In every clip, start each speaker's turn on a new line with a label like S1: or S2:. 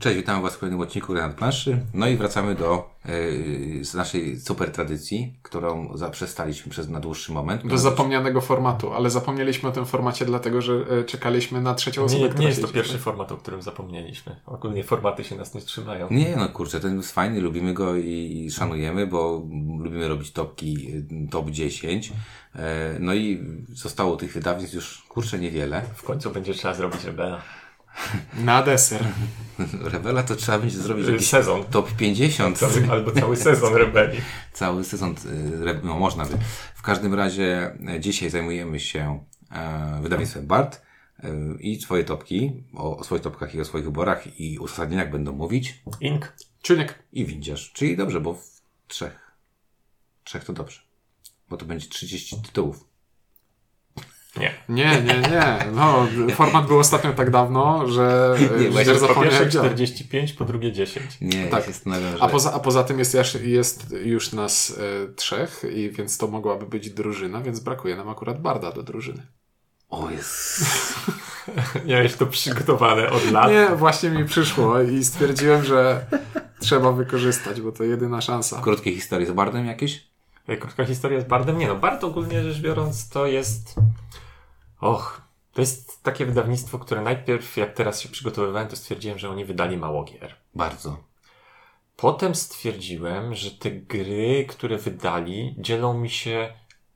S1: Cześć, witamy Was w kolejnym odcinku Granat Planszy. No i wracamy do yy, z naszej super tradycji, którą zaprzestaliśmy przez na dłuższy moment.
S2: Do zapomnianego formatu, ale zapomnieliśmy o tym formacie dlatego, że e, czekaliśmy na trzecią osobę,
S3: Nie,
S2: która
S3: nie jest to pierwszy format, o którym zapomnieliśmy. Ogólnie formaty się nas nie trzymają.
S1: Nie, no kurczę, ten jest fajny, lubimy go i, szanujemy, bo lubimy robić topki, y, top 10. E, no i zostało tych wydawnictw już, kurczę, niewiele.
S3: W końcu będzie trzeba zrobić rebela.
S2: Na deser.
S1: Rewela to trzeba będzie zrobić jakiś
S3: Sezon.
S1: top 50.
S3: Cały, albo cały sezon rebeli.
S1: Cały sezon, y, no można by. W każdym razie e, dzisiaj zajmujemy się e, wydawnictwem BART e, i swoje topki, o, o swoich topkach i o swoich wyborach i uzasadnieniach będą mówić
S3: Ink.
S2: Czuniek.
S1: i windziarz. Czyli dobrze, bo w trzech. Trzech to dobrze. Bo to będzie 30 tytułów.
S3: Nie.
S2: Nie, nie, nie. No, format był ostatnio tak dawno, że
S1: Nie, właśnie
S3: Po pierwsze
S2: zapomniałem gdzie.
S3: 45, po drugie 10.
S1: Nie,
S2: Tak.
S1: że...
S2: A poza, a poza tym jest, jest już nas e, trzech, i więc to mogłaby być drużyna, więc brakuje nam akurat Barda do drużyny.
S1: O jest.
S3: Miałeś to przygotowane od lat.
S2: Nie, właśnie mi przyszło i stwierdziłem, że trzeba wykorzystać, bo to jedyna szansa.
S1: Krótkie historie z Bardem jakieś?
S3: Krótka historia z Bardem? Nie no, Bard ogólnie rzecz biorąc to jest... Och, to jest takie wydawnictwo, które najpierw, jak teraz się przygotowywałem, to stwierdziłem, że oni wydali mało gier.
S1: Bardzo.
S3: Potem stwierdziłem, że te gry, które wydali, dzielą mi się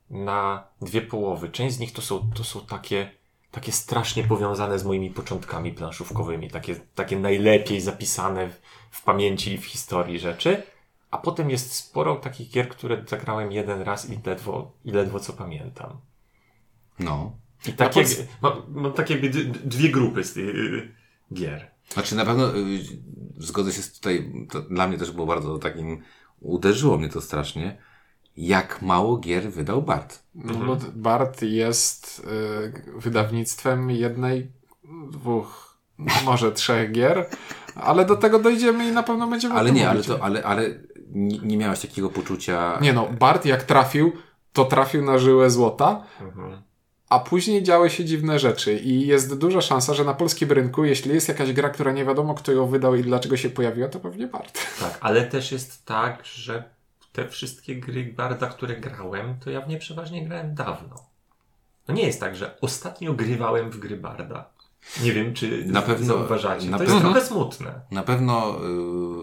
S3: na dwie połowy. Część z nich to są, to są takie, takie strasznie powiązane z moimi początkami planszówkowymi, takie, takie najlepiej zapisane w, w pamięci i w historii rzeczy. A potem jest sporo takich gier, które zagrałem jeden raz i ledwo, i ledwo co pamiętam.
S1: No.
S3: I takie,
S2: pod-
S3: mam, mam takie dwie grupy z tych y, gier.
S1: Znaczy na pewno y, zgodzę się z tutaj, to dla mnie też było bardzo takim, uderzyło mnie to strasznie, jak mało gier wydał Bart.
S2: No, bo Bart jest y, wydawnictwem jednej, dwóch, może trzech gier, ale do tego dojdziemy i na pewno będziemy
S1: Ale
S2: tym
S1: nie, ale
S2: mówić.
S1: to, ale, ale nie, nie miałeś takiego poczucia.
S2: Nie no, Bart jak trafił, to trafił na żyłę złota,
S3: Mhm.
S2: a później działy się dziwne rzeczy i jest duża szansa, że na polskim rynku, jeśli jest jakaś gra, która nie wiadomo kto ją wydał i dlaczego się pojawiła, to pewnie Bart.
S3: Tak, ale też jest tak, że te wszystkie gry Barda, które grałem, to ja w nie przeważnie grałem dawno. No nie jest tak, że ostatnio grywałem w gry Barda. Nie wiem, czy
S1: Na pewno-
S3: zauważacie.
S1: na
S3: to jest
S1: pewno-
S3: trochę smutne.
S1: Na pewno,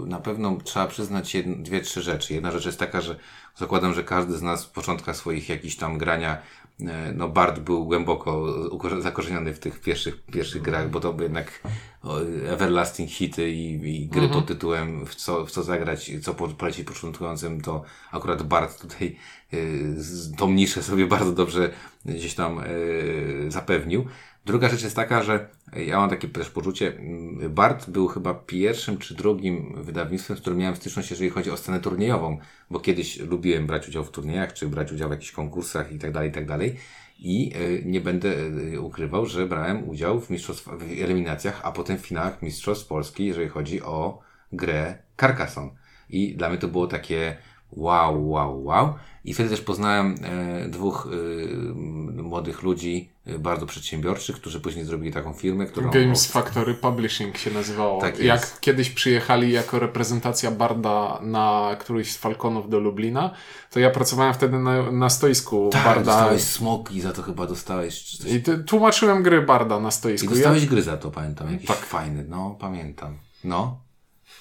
S1: y, na pewno trzeba przyznać jedn, dwie, trzy rzeczy. Jedna rzecz jest taka, że zakładam, że każdy z nas w początkach swoich jakichś tam grania, y, no Bart był głęboko zakorzeniony w tych pierwszych, pierwszych grach, bo to by jednak everlasting hity i, i gry pod tytułem w co, w co zagrać, co po- polecić początkującym, to akurat Bart tutaj y, tą niszę sobie bardzo dobrze gdzieś tam y, zapewnił. Druga rzecz jest taka, że ja mam takie też poczucie, mm, Bart był chyba pierwszym czy drugim wydawnictwem, z którym miałem styczność, jeżeli chodzi o scenę turniejową, bo kiedyś lubiłem brać udział w turniejach, czy brać udział w jakichś konkursach i tak dalej, i tak dalej. I y, nie będę y, ukrywał, że brałem udział w mistrzostwach, w eliminacjach, a potem w finałach Mistrzostw Polski, jeżeli chodzi o grę Carcassonne. I dla mnie to było takie wow, wow, wow. I wtedy też poznałem e, dwóch e, młodych ludzi, e, bardzo przedsiębiorczych, którzy później zrobili taką firmę, którą...
S2: Games Factory Publishing się nazywało.
S1: Tak
S2: Jak
S1: jest.
S2: kiedyś przyjechali jako reprezentacja Barda na któryś z Falconów do Lublina, to ja pracowałem wtedy na, na stoisku
S1: tak,
S2: Barda.
S1: dostałeś smoki, za to chyba dostałeś... czy Coś...
S2: I ty, tłumaczyłem gry Barda na
S1: I
S2: stoisku.
S1: dostałeś gry za to, pamiętam. Jakiś fajny, no, pamiętam. No.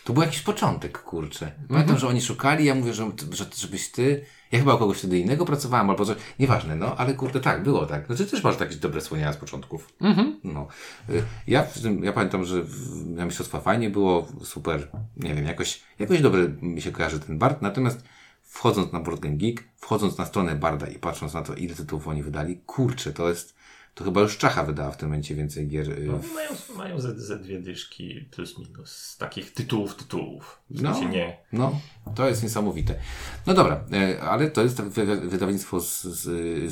S1: To był jakiś początek, kurczę. Pamiętam, że oni szukali, ja mówię, że, że żebyś ty... Ja chyba u kogoś wtedy innego pracowałem, albo coś. Nieważne, no, ale kurde, tak, było tak. Znaczy też masz takie dobre wspomnienia z początków. No. Y, Ja, w tym, ja pamiętam, że na mistrzostwa fajnie było, super, nie wiem, jakoś, jakoś dobry mi się kojarzy ten Bard, natomiast wchodząc na Board Game Geek, wchodząc na stronę Barda i patrząc na to, ile tytułów oni wydali, kurczę, to jest, to chyba już Czacha wydała w tym momencie więcej gier. y,
S3: No, mają, mają ze, ze dwie dyszki plus minus z takich tytułów tytułów. W
S1: No.
S3: sensie nie.
S1: No, to jest niesamowite. No dobra, e, ale to jest tak wy- wydawnictwo z, z,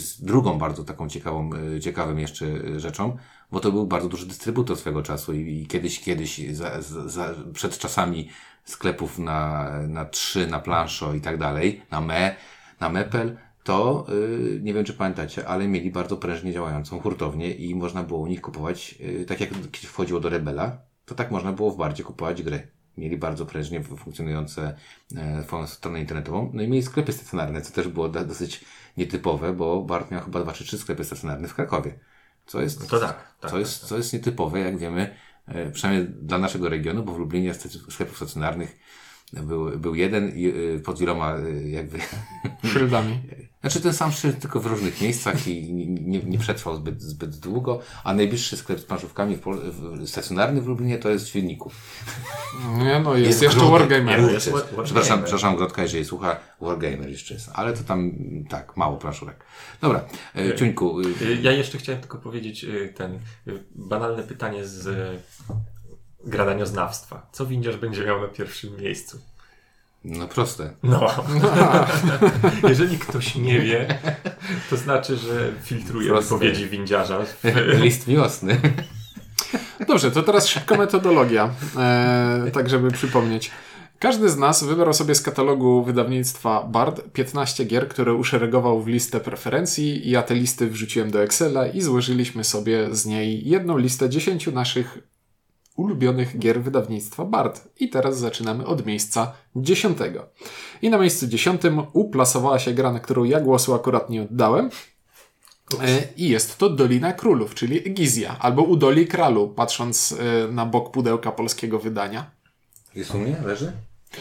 S1: z drugą bardzo taką ciekawą, e, ciekawym jeszcze rzeczą, bo to był bardzo duży dystrybutor swego czasu i, i kiedyś, kiedyś za, za, przed czasami sklepów na, na trzy, na planszo i tak dalej, na me, na mepel, to y, nie wiem, czy pamiętacie, ale mieli bardzo prężnie działającą hurtownię i można było u nich kupować, y, tak jak kiedyś wchodziło do Rebela, to tak można było w bardzie kupować gry. Mieli bardzo prężnie funkcjonujące e, stronę internetową, no i mieli sklepy stacjonarne, co też było da, dosyć nietypowe, bo Bart miał chyba dwa czy trzy sklepy stacjonarne w Krakowie. Co jest,
S3: No to tak, tak,
S1: co jest, co jest nietypowe, jak wiemy, e, przynajmniej dla naszego regionu, bo w Lublinie sklepów stacjonarnych był, był jeden i e, pod wieloma jakby
S2: Szyldami.
S1: Znaczy ten sam szyld, tylko w różnych miejscach i nie, nie, nie przetrwał zbyt, zbyt długo, a najbliższy sklep z planszówkami w, Pol- w, stacjonarny w Lublinie to jest w Świdniku.
S2: Nie no, jest,
S1: Jest
S2: jeszcze. Wargamer.
S3: Nie,
S1: Jest,
S3: War-
S1: jest.
S3: Wargamer.
S1: Przepraszam, przepraszam Grodka, jeżeli słucha, Wargamer jeszcze jest, ale to tam tak, mało planszówek. Dobra, e, Ciuńku, e,
S3: Y, Ja jeszcze chciałem tylko powiedzieć y, ten y, banalne pytanie z y, gradanioznawstwa. Co windziarz będzie miał na pierwszym miejscu?
S1: No proste.
S3: No. Jeżeli ktoś nie wie, to znaczy, że filtruje
S1: Proste.
S3: wypowiedzi windziarza.
S1: List wiosny.
S2: Dobrze, to teraz szybko metodologia, e, tak żeby przypomnieć. Każdy z nas wybrał sobie z katalogu wydawnictwa Bard 15 gier, które uszeregował w listę preferencji. Ja te listy wrzuciłem do Excela i złożyliśmy sobie z niej jedną listę 10 naszych ulubionych gier wydawnictwa Bard. I teraz zaczynamy od miejsca 10. I na miejscu 10 uplasowała się gra, na którą ja głosu akurat nie oddałem. E, I jest to Dolina Królów, czyli Egizja, albo Udoli Kralu, patrząc e, na bok pudełka polskiego wydania.
S1: Jest u mnie? Leży?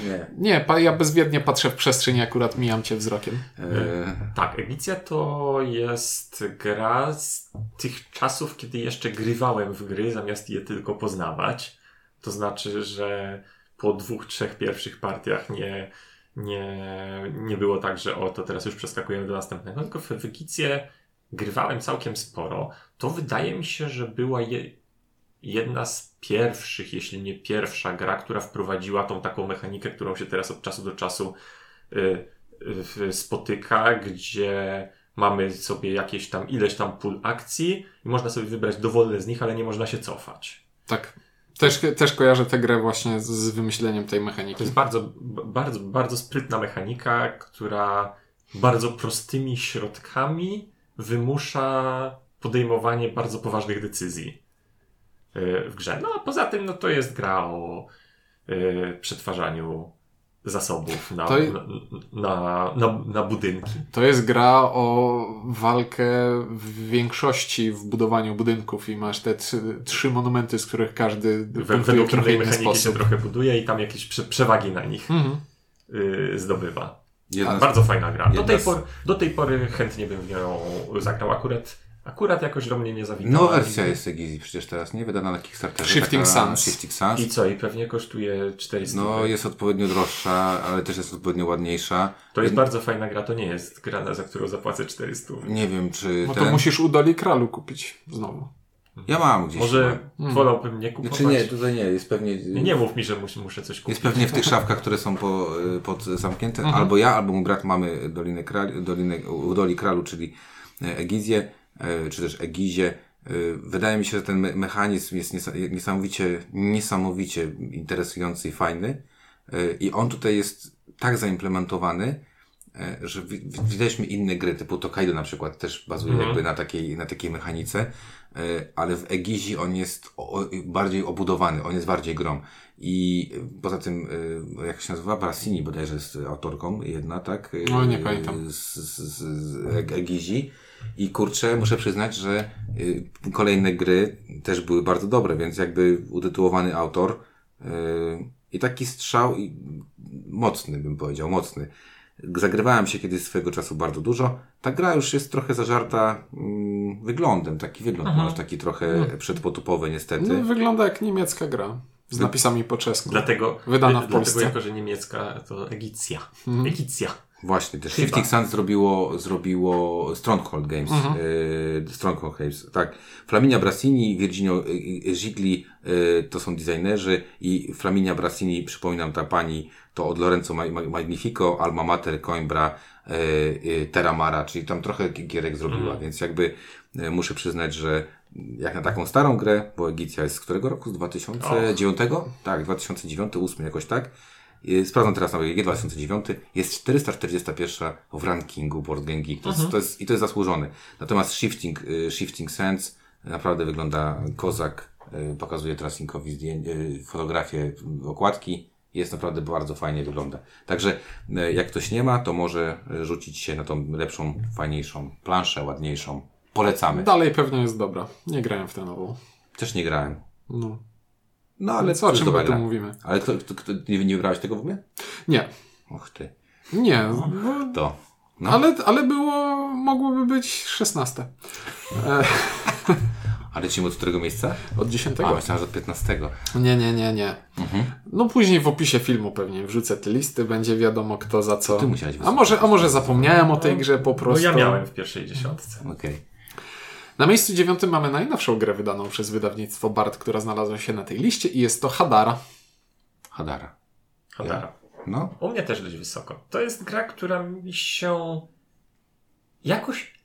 S1: Nie.
S2: Nie, ja bezwiednie patrzę w przestrzeń i akurat mijam cię wzrokiem.
S1: E,
S3: Tak, Egicja to jest gra z tych czasów, kiedy jeszcze grywałem w gry, zamiast je tylko poznawać. To znaczy, że po dwóch, trzech pierwszych partiach nie, nie, nie było tak, że o, to teraz już przeskakujemy do następnego, tylko w, w Egicję grywałem całkiem sporo. To wydaje mi się, że była je, jedna z pierwszych, jeśli nie pierwsza gra, która wprowadziła tą taką mechanikę, którą się teraz od czasu do czasu y, y, spotyka, gdzie mamy sobie jakieś tam ileś tam pól akcji i można sobie wybrać dowolne z nich, ale nie można się cofać.
S2: Tak. Też, też kojarzę tę grę właśnie z- wymyśleniem tej
S3: To
S2: mechaniki.
S3: jest bardzo, bardzo, bardzo sprytna mechanika, która bardzo prostymi środkami wymusza podejmowanie bardzo poważnych decyzji w grze. No a poza tym, no to jest gra o y, przetwarzaniu zasobów na,
S2: To
S3: na, na, na, na budynki.
S2: To jest gra o walkę w większości w budowaniu budynków i masz te trzy, trzy monumenty, z których każdy punktuje
S3: Według
S2: trochę inny
S3: mechaniki się
S2: sposób.
S3: trochę buduje i tam jakieś prze, przewagi na nich
S2: Mhm.
S3: y, zdobywa.
S1: jedna z-
S3: Bardzo fajna gra. Do tej,
S1: z-
S3: pory, do tej pory chętnie bym w nią zagrał. Akurat, akurat jakoś do mnie nie zawitała.
S1: No wersja jest Egizji przecież teraz, nie? Wydana na Kickstarterze.
S2: Shifting Suns.
S1: Shifting Suns.
S3: I co? I pewnie kosztuje 400.
S1: No jest odpowiednio droższa, ale też jest odpowiednio ładniejsza.
S3: To jest bardzo fajna gra, to nie jest gra, za którą zapłacę 400.
S1: Nie wiem, czy
S2: No
S1: ten...
S2: to musisz Udoli Kralu kupić znowu.
S1: Ja mam gdzieś.
S3: Może
S1: chyba.
S3: wolałbym nie kupować.
S1: Znaczy nie, tutaj nie, jest pewnie...
S3: nie, nie mów mi, że mus, muszę coś kupić.
S1: Jest pewnie w tych szafkach, które są po, y, pod zamknięte. Albo ja, albo mój brat mamy Dolinę, Kral, Dolinę u Doli Kralu, czyli e, Egizję, czy też Egizie. E, Wydaje mi się, że ten me- mechanizm jest niesa- niesamowicie, niesamowicie interesujący i fajny. E, I on tutaj jest tak zaimplementowany, e, że wi- wi- widaliśmy inne gry, typu Tokaido na przykład, też bazuje
S3: Mhm.
S1: jakby na takiej, na takiej mechanice, e, ale w Egizi on jest bardziej obudowany, on jest bardziej grom. I e, poza tym, e, jak się nazywa? Brasini bodajże jest autorką, jedna, tak? E,
S2: No, nie pamiętam.
S1: Z, z, z, z Eg- Egizi. I kurczę, muszę przyznać, że y, kolejne gry też były bardzo dobre, więc jakby utytułowany autor y, i taki strzał i mocny, bym powiedział, mocny. Zagrywałem się kiedyś swego czasu bardzo dużo. Ta gra już jest trochę zażarta mm, wyglądem. Taki wygląd masz, taki trochę przedpotupowy niestety.
S2: No, wygląda jak niemiecka gra. Z napisami po czesku.
S3: Dlatego,
S2: Wydana w
S3: dlatego
S2: Polsce.
S3: jako, że niemiecka, to Egicja.
S1: Mhm.
S3: Egicja.
S1: Właśnie, też. Shifting Suns zrobiło, zrobiło Stronghold Games.
S2: Mhm.
S1: y, Stronghold Games, tak. Flaminia Brassini, Virginio y, y, Gigli y, to są designerzy i Flaminia Brassini, przypominam ta pani, to od Lorenzo Ma- Ma- Magnifico, Alma Mater, Coimbra, y, Terramara, czyli tam trochę gierek zrobiła,
S3: Mhm.
S1: więc jakby muszę przyznać, że jak na taką starą grę, bo Egicja jest z którego roku? Z 2009? Tak, 2009, 2008 jakoś tak. Y, Sprawdzam teraz na WG 2009. Jest 441 w rankingu Board Game Geek. To jest, to jest, I to jest zasłużone. Natomiast Shifting, y, Shifting Sense Naprawdę wygląda kozak. Y, Pokazuję teraz Inkowi zdję- y, fotografię okładki. Jest naprawdę bardzo fajnie wygląda. Także jak ktoś nie ma, to może rzucić się na tą lepszą, fajniejszą planszę, ładniejszą. Polecamy.
S2: Dalej pewnie jest dobra. Nie grałem w tę nową.
S1: Też nie grałem.
S2: No.
S1: No ale
S2: Co, o czym my tu mówimy?
S1: Ale kto, kto, kto, nie, nie wybrałeś tego w ogóle?
S2: Nie.
S1: Och ty.
S2: Nie. bo-
S1: To. No.
S2: Ale, ale było, mogłoby być 16. E,
S1: Ale lecimy od którego miejsca?
S2: od 10.
S1: A, myślałem, że od 15.
S2: Nie, nie, nie, nie.
S1: Mhm.
S2: No później w opisie filmu pewnie wrzucę te listy, będzie wiadomo kto za co.
S1: ty musiałeś
S2: a może, a może zapomniałem o tej grze po
S3: No
S2: prostu.
S3: ja miałem w pierwszej dziesiątce.
S1: Okej.
S2: Na miejscu dziewiątym mamy najnowszą grę wydaną przez wydawnictwo Bard, która znalazła się na tej liście i jest to Hadara.
S1: Hadara.
S3: Hadara.
S1: No.
S3: U mnie też dość wysoko. To jest gra, która mi się jakoś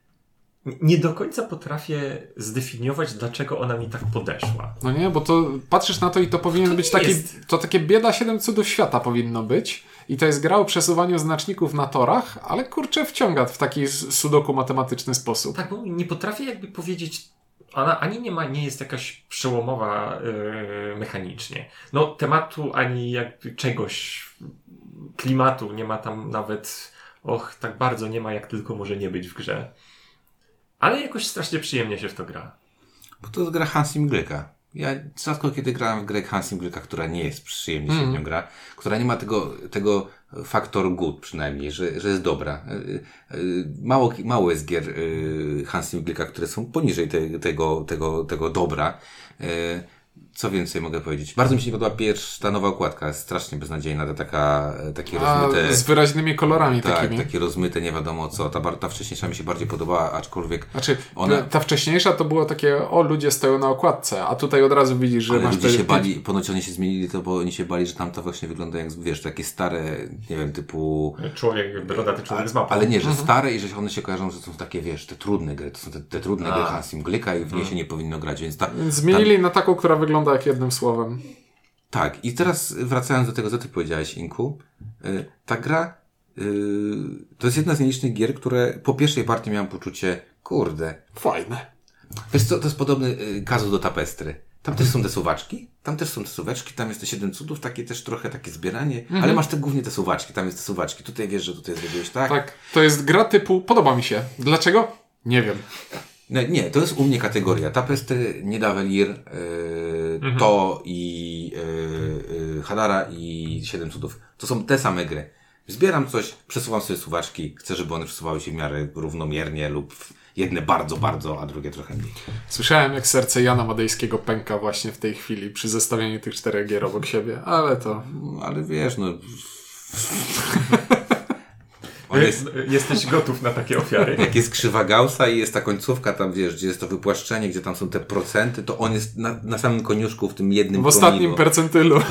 S3: nie do końca potrafię zdefiniować, dlaczego ona mi tak podeszła.
S2: No nie, bo to patrzysz na to i to powinien
S3: To
S2: być taki,
S3: jest.
S2: to takie bieda siedem cudów świata powinno być. I to jest gra o przesuwaniu znaczników na torach, ale kurczę wciąga w taki sudoku matematyczny sposób.
S3: Tak, bo nie potrafię jakby powiedzieć, ona ani nie ma, nie jest jakaś przełomowa yy, mechanicznie. No tematu, ani jakby czegoś, klimatu nie ma tam nawet, och, tak bardzo nie ma, jak tylko może nie być w grze. Ale jakoś strasznie przyjemnie się w to gra.
S1: Bo to jest gra Hansi Mgryka. Ja rzadko kiedy grałem w grę Hansi Mgryka, która nie jest przyjemnie się w nią gra, która nie ma tego, tego faktor good przynajmniej, że, że jest dobra. Y, y, Mało, mało jest gier y, Hansi Mgryka, które są poniżej te, tego, tego, tego dobra. Co więcej mogę powiedzieć? Bardzo mi się nie podoba pierwsza, ta nowa okładka, jest strasznie beznadziejna, ta taka, takie
S2: A,
S1: rozmyte...
S2: z wyraźnymi kolorami
S1: Tak,
S2: takimi.
S1: takie rozmyte, nie wiadomo co. Ta, ta wcześniejsza mi się bardziej podobała, aczkolwiek
S2: Znaczy,
S1: Ona-
S2: ta wcześniejsza to było takie, o ludzie stoją na okładce, a tutaj od razu widzisz, że
S1: Ale
S2: masz
S1: ludzie
S2: te
S1: się bali, ponoć oni się zmienili to, bo oni się bali, że tamto właśnie wygląda jak, wiesz, takie stare, nie wiem, typu...
S3: Człowiek, brodaty człowiek z mapą.
S1: Ale nie, że stare i że one się kojarzą, że są takie, wiesz, te trudne gry, to są te, te trudne gry Hansim Glyka i w nie się nie powinno grać, więc ta...
S2: Zmienili na taką, która wygląda jak jednym słowem.
S1: Tak, i teraz wracając do tego, co ty powiedziałeś, Inku, y, ta gra y, to jest jedna z nielicznych gier, które po pierwszej partii miałem poczucie, kurde,
S2: Fajne.
S1: Wiesz co, to jest podobny y, kazus do tapestry. Tam też są te suwaczki, tam też są te suweczki, tam jest te siedem cudów, takie też trochę takie zbieranie, ale masz te głównie te suwaczki, tam jest te suwaczki. Tutaj wiesz, że tutaj zrobiłeś tak.
S2: Tak, to jest gra typu, podoba mi się. Dlaczego? Nie wiem.
S1: Nie, nie, to jest u mnie kategoria. Tapestry, Nidavellir, yy, to i yy, Hadara i Siedem Cudów. To są te same gry. Zbieram coś, przesuwam sobie suwaczki, chcę, żeby one przesuwały się w miarę równomiernie lub jedne bardzo, bardzo, a drugie trochę mniej.
S2: Słyszałem, jak serce Jana Madejskiego pęka właśnie w tej chwili przy zestawieniu tych czterech gier obok siebie, ale to...
S1: No, ale wiesz, no... Jest,
S3: Jesteś gotów na takie ofiary.
S1: jak jest krzywa Gaussa i jest ta końcówka tam, wiesz, gdzie jest to wypłaszczenie, gdzie tam są te procenty, to on jest na, na samym koniuszku w tym jednym
S2: W ostatnim percentylu.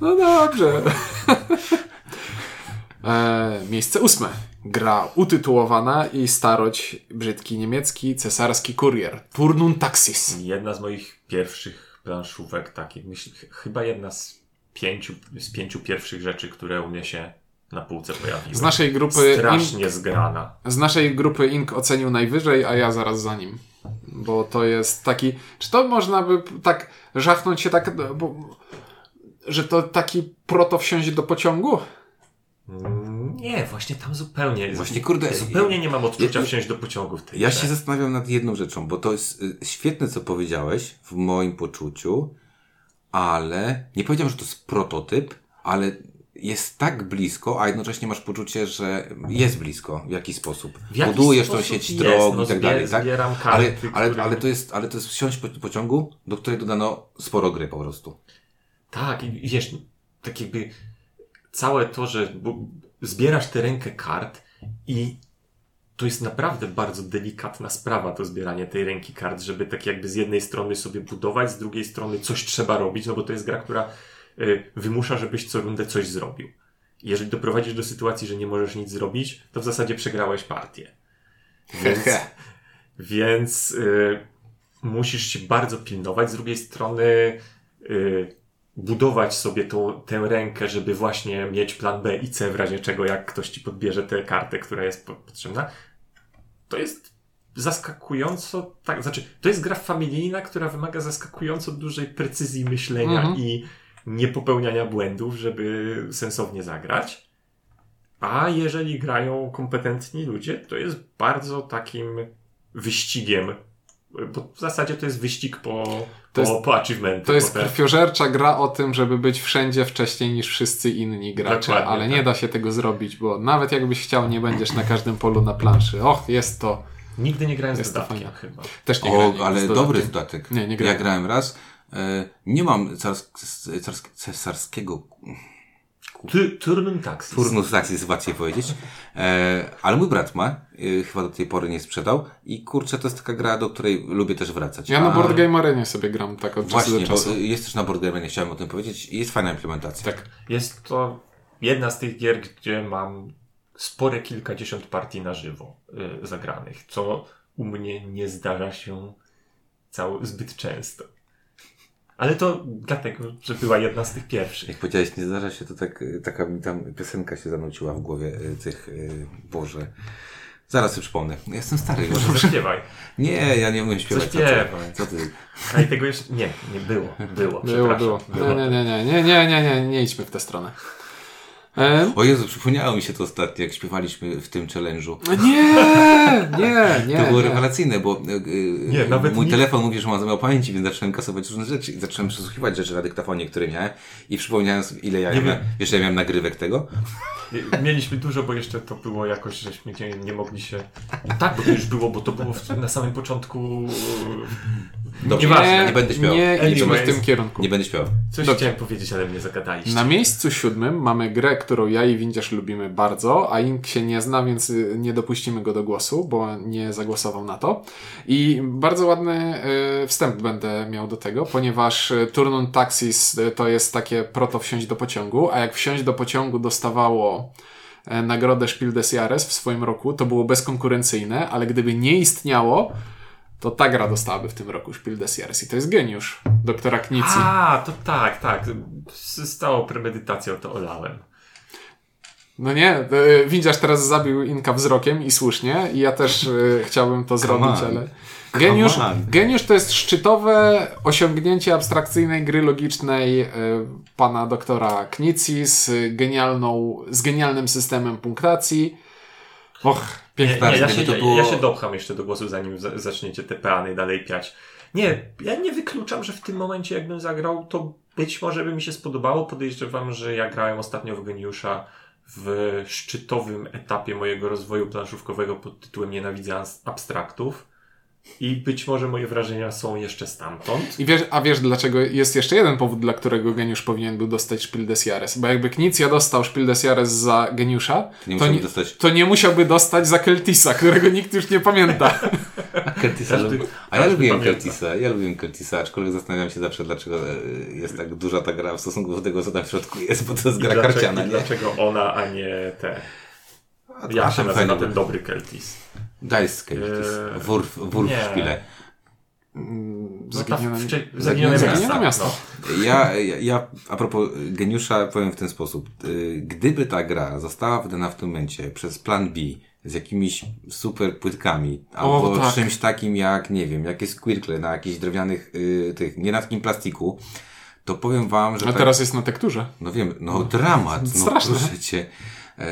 S2: no dobrze. e, miejsce ósme. Gra utytułowana i starość brzydki niemiecki cesarski kurier. Turnun Taxis.
S3: Jedna z moich pierwszych planszówek takich, myślę, ch- chyba jedna z pięciu, z pięciu pierwszych rzeczy, które u mnie się na półce pojawiły.
S2: Z naszej grupy
S3: Strasznie zgrana.
S2: Z naszej grupy Ink ocenił najwyżej, a ja zaraz za nim. Bo to jest taki. Czy to można by tak żachnąć się tak. Bo, że to taki proto wsiąść do pociągu?
S3: Nie, właśnie tam zupełnie.
S1: Właśnie, kurde,
S3: Zupełnie nie mam odczucia
S1: ja-
S3: wsiąść do pociągu w tej
S1: Ja
S3: grze.
S1: się zastanawiam nad jedną rzeczą, bo to jest y, świetne, co powiedziałeś w moim poczuciu, ale nie powiedziałem, że to jest prototyp, ale jest tak blisko, a jednocześnie masz poczucie, że jest blisko w jakiś sposób.
S3: W jakiś
S1: Budujesz tą
S3: sposób
S1: sieć
S3: jest,
S1: dróg
S3: no
S1: i tak dalej, tak?
S3: zbieram
S1: Ale,
S3: karty,
S1: ale, ale, to jest, ale to jest wsiąść po pociągu, do której dodano sporo gry po prostu.
S3: Tak, i wiesz, tak jakby całe to, że zbierasz tę rękę kart i to jest naprawdę bardzo delikatna sprawa, to zbieranie tej ręki kart, żeby tak jakby z jednej strony sobie budować, z drugiej strony coś trzeba robić, no bo to jest gra, która y, wymusza, żebyś co rundę coś zrobił. Jeżeli doprowadzisz do sytuacji, że nie możesz nic zrobić, to w zasadzie przegrałeś partię. Więc, więc y, musisz się bardzo pilnować. Z drugiej strony y, budować sobie tą, tę rękę, żeby właśnie mieć plan B i C w razie czego, jak ktoś ci podbierze tę kartę, która jest po- potrzebna. To jest zaskakująco, tak, znaczy, to jest gra familijna, która wymaga zaskakująco dużej precyzji myślenia
S2: Mhm.
S3: i niepopełniania błędów, żeby sensownie zagrać. A jeżeli grają kompetentni ludzie, to jest bardzo takim wyścigiem. Bo w zasadzie to jest wyścig po,
S2: To
S3: po,
S2: jest-
S3: po achievementy.
S2: To jest
S3: po te-
S2: krwiożercza gra o tym, żeby być wszędzie wcześniej niż wszyscy inni gracze,
S3: Dokładnie,
S2: ale nie
S3: tak.
S2: da się tego zrobić, bo nawet jakbyś chciał, nie będziesz na każdym polu na planszy. Och, jest to.
S3: Nigdy nie grałem z dodatkiem chyba.
S2: Też nie grałem
S1: O, ale
S2: z
S1: dobry dodatek.
S2: Nie, nie
S1: Ja
S2: grałem.
S1: grałem raz. E, nie mam cars, cesarskiego
S3: Ty, Turnum Taxis.
S1: turnus taxis, łatwiej powiedzieć. E, ale mój brat ma. E, chyba do tej pory nie sprzedał. I kurczę, to jest taka gra, do której lubię też wracać.
S2: Ja na
S1: A-
S2: Board Game Arenie sobie gram tak od czasu
S1: Właśnie,
S2: do
S1: bo
S2: czasu.
S1: jest też na Board Game, nie chciałem o tym powiedzieć. i Jest fajna implementacja.
S2: Tak.
S3: Jest to jedna z tych gier, gdzie mam spore kilkadziesiąt partii na żywo y, zagranych, co u mnie nie zdarza się cał, zbyt często. Ale to dlatego, że była jedna z tych pierwszych.
S1: Jak powiedziałeś, nie zdarza się, to tak, taka mi tam piosenka się zanuciła w głowie y, tych, y, Boże. Zaraz sobie przypomnę. Ja Jestem stary. Już.
S3: Może zaśpiewaj.
S1: Nie, ja nie umiem śpiewać. Co ty?
S3: Zaśpiewaj.
S1: Co ty?
S3: A i tego jeszcze... Nie, nie było. Było,
S2: Było,
S3: przepraszam.
S2: było. Nie, nie, nie, nie, nie, nie, nie, nie idźmy w tę stronę. E,
S1: O Jezu, przypomniało mi się to ostatnio, jak śpiewaliśmy w tym challenge'u.
S2: nie, nie, nie.
S1: To było
S2: nie.
S1: rewelacyjne, bo y, y,
S3: Nie, nawet
S1: mój
S3: nie-
S1: telefon mówi, że ma zamiar pamięci, więc zacząłem kasować różne rzeczy i zacząłem przesłuchiwać rzeczy na dyktafonie, które miałem i przypomniałem sobie, ile ja
S3: Nie
S1: miałem, wiesz, ja miałem nagrywek tego.
S3: Mieliśmy dużo, bo jeszcze to było jakoś, żeśmy nie, nie mogli się... Tak, bo to już było, bo to było w, na samym początku...
S1: Dobrze,
S3: Nieważne,
S1: nie będę śpiewał.
S2: Nie idźmy w tym kierunku.
S1: Nie będę śpiewał.
S3: Coś
S2: Dobrze.
S3: chciałem powiedzieć, ale mnie zagadaliście.
S2: Na miejscu siódmym mamy grę, którą ja i Windziarz lubimy bardzo, a Ink się nie zna, więc y, nie dopuścimy go do głosu, bo nie zagłosował na to. I bardzo ładny y, wstęp będę miał do tego, ponieważ y, Turnun Taxis to jest takie proto wsiąść do pociągu, a jak wsiąść do pociągu dostawało e, nagrodę Spiel des Jahres w swoim roku, to było bezkonkurencyjne, ale gdyby nie istniało, to ta gra dostałaby w tym roku Spiel des Jahres. I to jest geniusz doktora Knici.
S3: A, to tak, tak. Z całą premedytacją to olałem.
S2: No nie, e, Windziarz teraz zabił Inka wzrokiem i słusznie. I ja też e, chciałbym to zrobić, ale... Geniusz, geniusz to jest szczytowe osiągnięcie abstrakcyjnej gry logicznej e, pana doktora Knici z genialną, z genialnym systemem punktacji. Och, piękna
S3: nie, ja,
S1: gdyby
S3: się,
S1: to było-
S3: ja się dopcham jeszcze do głosu, zanim za, zaczniecie te peany dalej piać. Nie, ja nie wykluczam, że w tym momencie jakbym zagrał, to być może by mi się spodobało. Podejrzewam, że ja grałem ostatnio w Geniusza w szczytowym etapie mojego rozwoju planszówkowego pod tytułem Nienawidzę abs- abstraktów. I być może moje wrażenia są jeszcze stamtąd.
S2: I wiesz, a wiesz dlaczego jest jeszcze jeden powód, dla którego geniusz powinien był dostać Spiel des Jahres? Bo jakby Knicja dostał Spiel des Jahres za geniusza,
S1: Nie
S2: to, nie,
S1: dostać-
S2: to nie musiałby dostać za Keltisa, którego nikt już nie pamięta.
S1: Curtisa
S3: Każdy-
S1: A ja lubiłem. Curtisa, ja lubiłem Curtisa, aczkolwiek zastanawiam się zawsze, dlaczego e, jest tak duża ta gra w stosunku do tego, co tam w środku jest, bo to jest
S3: I
S1: gra
S3: dlaczego,
S1: karciana,
S3: i
S1: nie?
S3: dlaczego ona, a nie te.
S1: A,
S3: Jak
S1: a
S3: się
S1: tam
S3: nazywa
S1: fajny
S3: ten dobry Keltis?
S1: Curtis,
S3: Eee,
S1: Wurf, Wurf. Szpile.
S3: No
S2: Zaginione-
S3: wcze-
S2: Zaginione
S3: Zaginione
S2: miasto.
S3: miasto.
S1: Ja, ja, ja a propos geniusza powiem w ten sposób. Y, Gdyby ta gra została wydana w tym momencie przez plan B z jakimiś super płytkami, albo
S2: tak.
S1: czymś takim jak, nie wiem, jakieś squirkle na jakichś drewnianych y, tych, nie na takim plastiku, to powiem wam, że
S2: A
S1: ta-
S2: teraz jest na tekturze.
S1: no wiem, no dramat, no
S2: Straszne.
S1: proszę cię. E,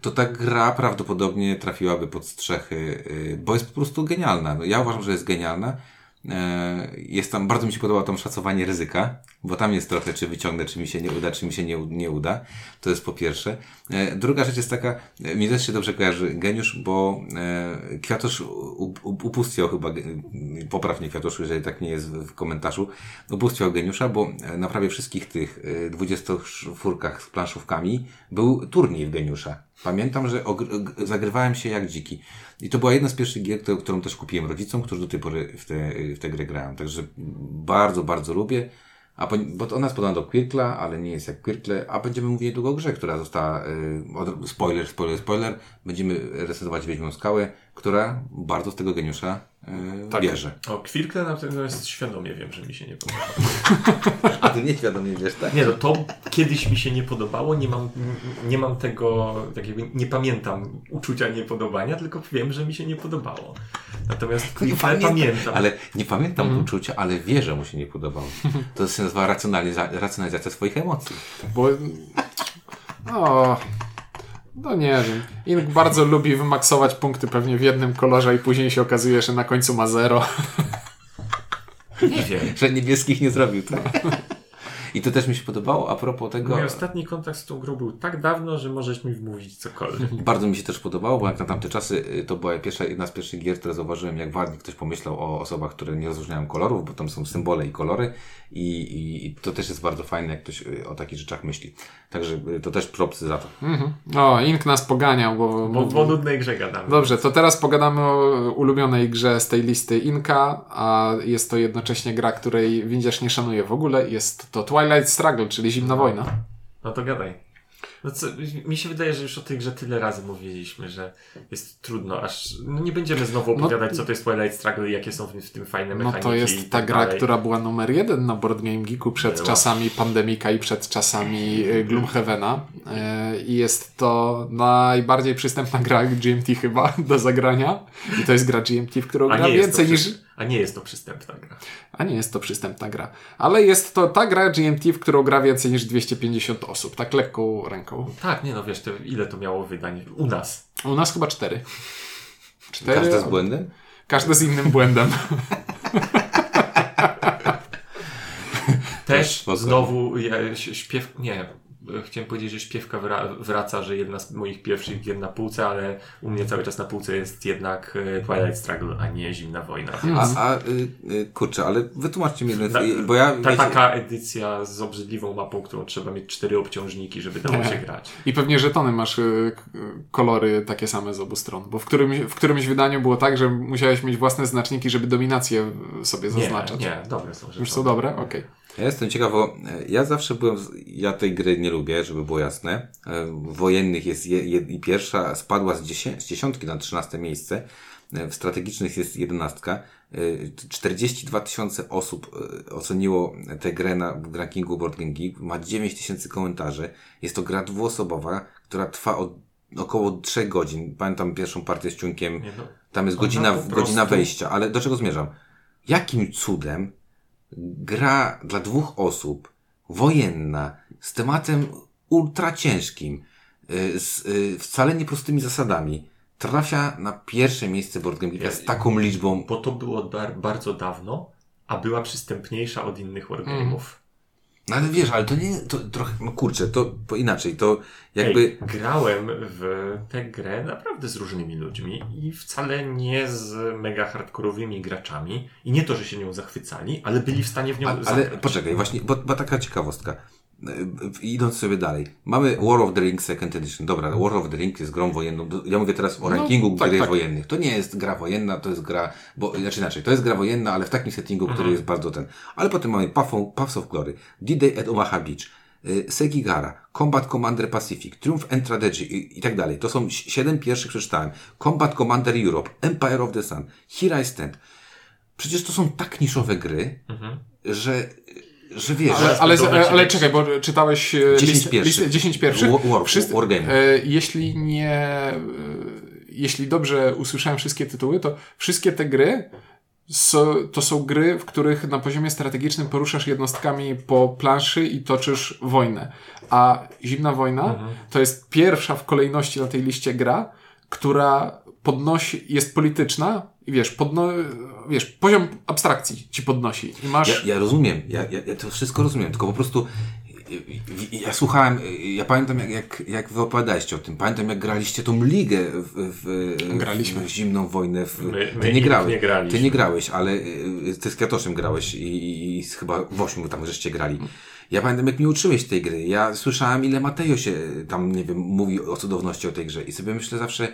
S1: To ta gra prawdopodobnie trafiłaby pod strzechy, e, bo jest po prostu genialna. No, ja uważam, że jest genialna. E, Jest tam, bardzo mi się podoba tam szacowanie ryzyka, bo tam jest trochę, czy wyciągnę, czy mi się nie uda, czy mi się nie, nie uda. To jest po pierwsze. E, Druga rzecz jest taka, e, mi też się dobrze kojarzy geniusz, bo e, Kwiatosz u- u- upustwiał chyba, poprawnie Kwiatoszu, jeżeli tak nie jest w komentarzu, upustwiał geniusza, bo na prawie wszystkich tych e, 20 furkach z planszówkami był turniej w geniusza. Pamiętam, że zagrywałem się jak dziki. I to była jedna z pierwszych gier, którą, też kupiłem rodzicom, którzy do tej pory w tę w tę grę grają. Także bardzo, bardzo lubię. A po, bo ona jest podana do Quirkla, ale nie jest jak Quirkle, a będziemy mówić niedługo o grze, która została, y, spoiler, spoiler, spoiler, będziemy resetować Wiedźmią Skałę, która bardzo z tego geniusza
S2: Tak.
S1: bierze.
S3: O, Kwirkle natomiast świadomie wiem, że mi się nie podobało.
S1: A ty nieświadomie wiesz, tak?
S3: Nie no, to kiedyś mi się nie podobało, nie mam, nie mam tego, tak jakby nie pamiętam uczucia niepodobania, tylko wiem, że mi się nie podobało. Natomiast Kwirkle pamiętam.
S1: Ale nie pamiętam uczucia, ale wie, że mu się nie podobało. To się nazywa racjonaliza racjonalizacja swoich emocji.
S2: Bo. O. No nie wiem. Ink bardzo lubi wymaksować punkty pewnie w jednym kolorze i później się okazuje, że na końcu ma zero.
S3: Nie wiem.
S1: Że niebieskich nie zrobił, tak? I to też mi się podobało. A propos tego,
S3: Mój ostatni kontakt z tą grą był tak dawno, że możesz mi wmówić cokolwiek.
S1: bardzo mi się też podobało, bo jak na tamte czasy y, to była pierwsza, jedna z pierwszych gier, które zauważyłem, jak ładnie ktoś pomyślał o osobach, które nie rozróżniają kolorów, bo tam są symbole i kolory i, i, i to też jest bardzo fajne, jak ktoś y, o takich rzeczach myśli. Także y, to też propsy za to.
S2: O, Ink nas poganiał, bo.
S3: Bo, bo nudnej grze gadamy.
S2: Dobrze, to teraz pogadamy o ulubionej grze z tej listy Inka, a jest to jednocześnie gra, której Windziarz nie szanuje w ogóle. Jest to Twilight Struggle, czyli Zimna Wojna.
S3: No to gadaj. No co, mi się wydaje, że już o tej grze tyle razy mówiliśmy, że jest trudno, aż no nie będziemy znowu opowiadać, co to jest Twilight Struggle i jakie są w, w tym fajne
S2: No
S3: mechaniki.
S2: to
S3: i
S2: jest ta
S3: tak
S2: gra,
S3: dalej.
S2: która była numer jeden na Board Game Geeku przed
S3: Była.
S2: czasami Pandemika i przed czasami y, Gloomhavena. Y, I jest to najbardziej przystępna gra GMT chyba do zagrania. I to jest gra GMT, w którą
S3: A
S2: gra
S3: to
S2: więcej niż...
S3: A nie jest to przystępna gra.
S2: A nie jest to przystępna gra. Ale jest to ta gra GMT, w którą gra więcej niż 250 osób. Tak lekką ręką.
S3: Tak, nie no wiesz, to ile to miało wydań u nas?
S2: U nas chyba cztery. Cztery.
S1: Każdy z błędem?
S2: Każdy z innym błędem.
S3: Też znowu ja, śpiew... Nie, chciałem powiedzieć, że śpiewka wra- wraca, że jedna z moich pierwszych gier na półce, ale u mnie cały czas na półce jest jednak e, Twilight Struggle, a nie Zimna Wojna.
S1: A, a y, kurczę, ale wytłumaczcie mi, jedno,
S3: Ta-
S1: bo ja...
S3: Ta
S1: wiecie-
S3: taka edycja z obrzydliwą mapą, którą trzeba mieć cztery obciążniki, żeby dało się grać.
S2: I pewnie żetony masz k- kolory takie same z obu stron. Bo w, którym, w którymś wydaniu było tak, że musiałeś mieć własne znaczniki, żeby dominację sobie
S3: Nie,
S2: zaznaczać.
S3: nie, dobre są rzeczy.
S2: Już są dobre? Okej.
S1: Ja jestem ciekaw, bo e, ja zawsze byłem, ja tej gry nie lubię, żeby było jasne. E, W wojennych jest je, pierwsza, spadła z, dziesię, z dziesiątki na trzynaste miejsce. E, W strategicznych jest jedenastka. E, 42 tysiące osób oceniło tę grę na w rankingu Board Game Geek. Ma 9 tysięcy komentarzy. Jest to gra dwuosobowa, która trwa od około 3 godzin. Pamiętam pierwszą partię z ciunkiem.
S3: No.
S1: Tam jest godzina, godzina wejścia, ale do czego zmierzam? Jakim cudem gra dla dwóch osób, wojenna, z tematem ultra ciężkim, y, z y, wcale nieprostymi zasadami, trafia na pierwsze miejsce Board Game Geeka z taką liczbą.
S3: Bo to było bardzo dawno, a była przystępniejsza od innych wargame'ów.
S1: No ale wiesz, ale to nie, to trochę, no kurczę, to, inaczej, to jakby...
S3: Ej, grałem w tę grę naprawdę z różnymi ludźmi i wcale nie z mega hardkorowymi graczami. I nie to, że się nią zachwycali, ale byli w stanie w nią
S1: A, ale
S3: zagrać.
S1: poczekaj, właśnie, bo, bo taka ciekawostka. Y, Idąc sobie dalej. Mamy War of the Ring Second Edition. Dobra, War of the Ring jest grą wojenną. Ja mówię teraz o
S2: No,
S1: rankingu
S2: tak,
S1: gier
S2: tak.
S1: wojennych. To nie jest gra wojenna, to jest gra, bo, znaczy inaczej, to jest gra wojenna, ale w takim settingu, który jest bardzo ten. Ale potem mamy Path of, Glory, D-Day at Omaha Beach, y, Sekigara, Combat Commander Pacific, Triumph and Strategy i, i tak dalej. To są si- siedem pierwszych przeczytałem. Combat Commander Europe, Empire of the Sun, Here I Stand. Przecież to są tak niszowe gry, że, że wiesz,
S2: Ale, ale, ale, czekaj, bo czytałeś e,
S1: 10
S2: listę,
S1: pierwszych.
S2: listę 10 pierwszych.
S1: War- war-
S2: Wszyscy-
S1: wargaming.
S2: e, jeśli nie, e, jeśli dobrze usłyszałem wszystkie tytuły, to wszystkie te gry so, to są gry, w których na poziomie strategicznym poruszasz jednostkami po planszy i toczysz wojnę. A Zimna Wojna to jest pierwsza w kolejności na tej liście gra, która podnosi, jest polityczna i wiesz, podno, wiesz, poziom abstrakcji ci podnosi. I masz...
S1: Ja, ja rozumiem, ja, ja, ja to wszystko rozumiem, tylko po prostu ja, ja słuchałem, ja pamiętam jak, jak, jak wy opowiadaliście o tym, pamiętam jak graliście tą ligę w, w,
S2: Graliśmy.
S1: w zimną wojnę. W,
S3: My- my
S1: ty nie grałeś,
S3: nie
S1: ty nie grałeś, ale y, ty z Kwiatoszem grałeś i, i, i chyba w ośmiu tam żeście grali. Ja pamiętam jak mnie uczyłeś tej gry, ja słyszałem ile Mateo się tam, nie wiem, mówi o cudowności o tej grze i sobie myślę zawsze, y,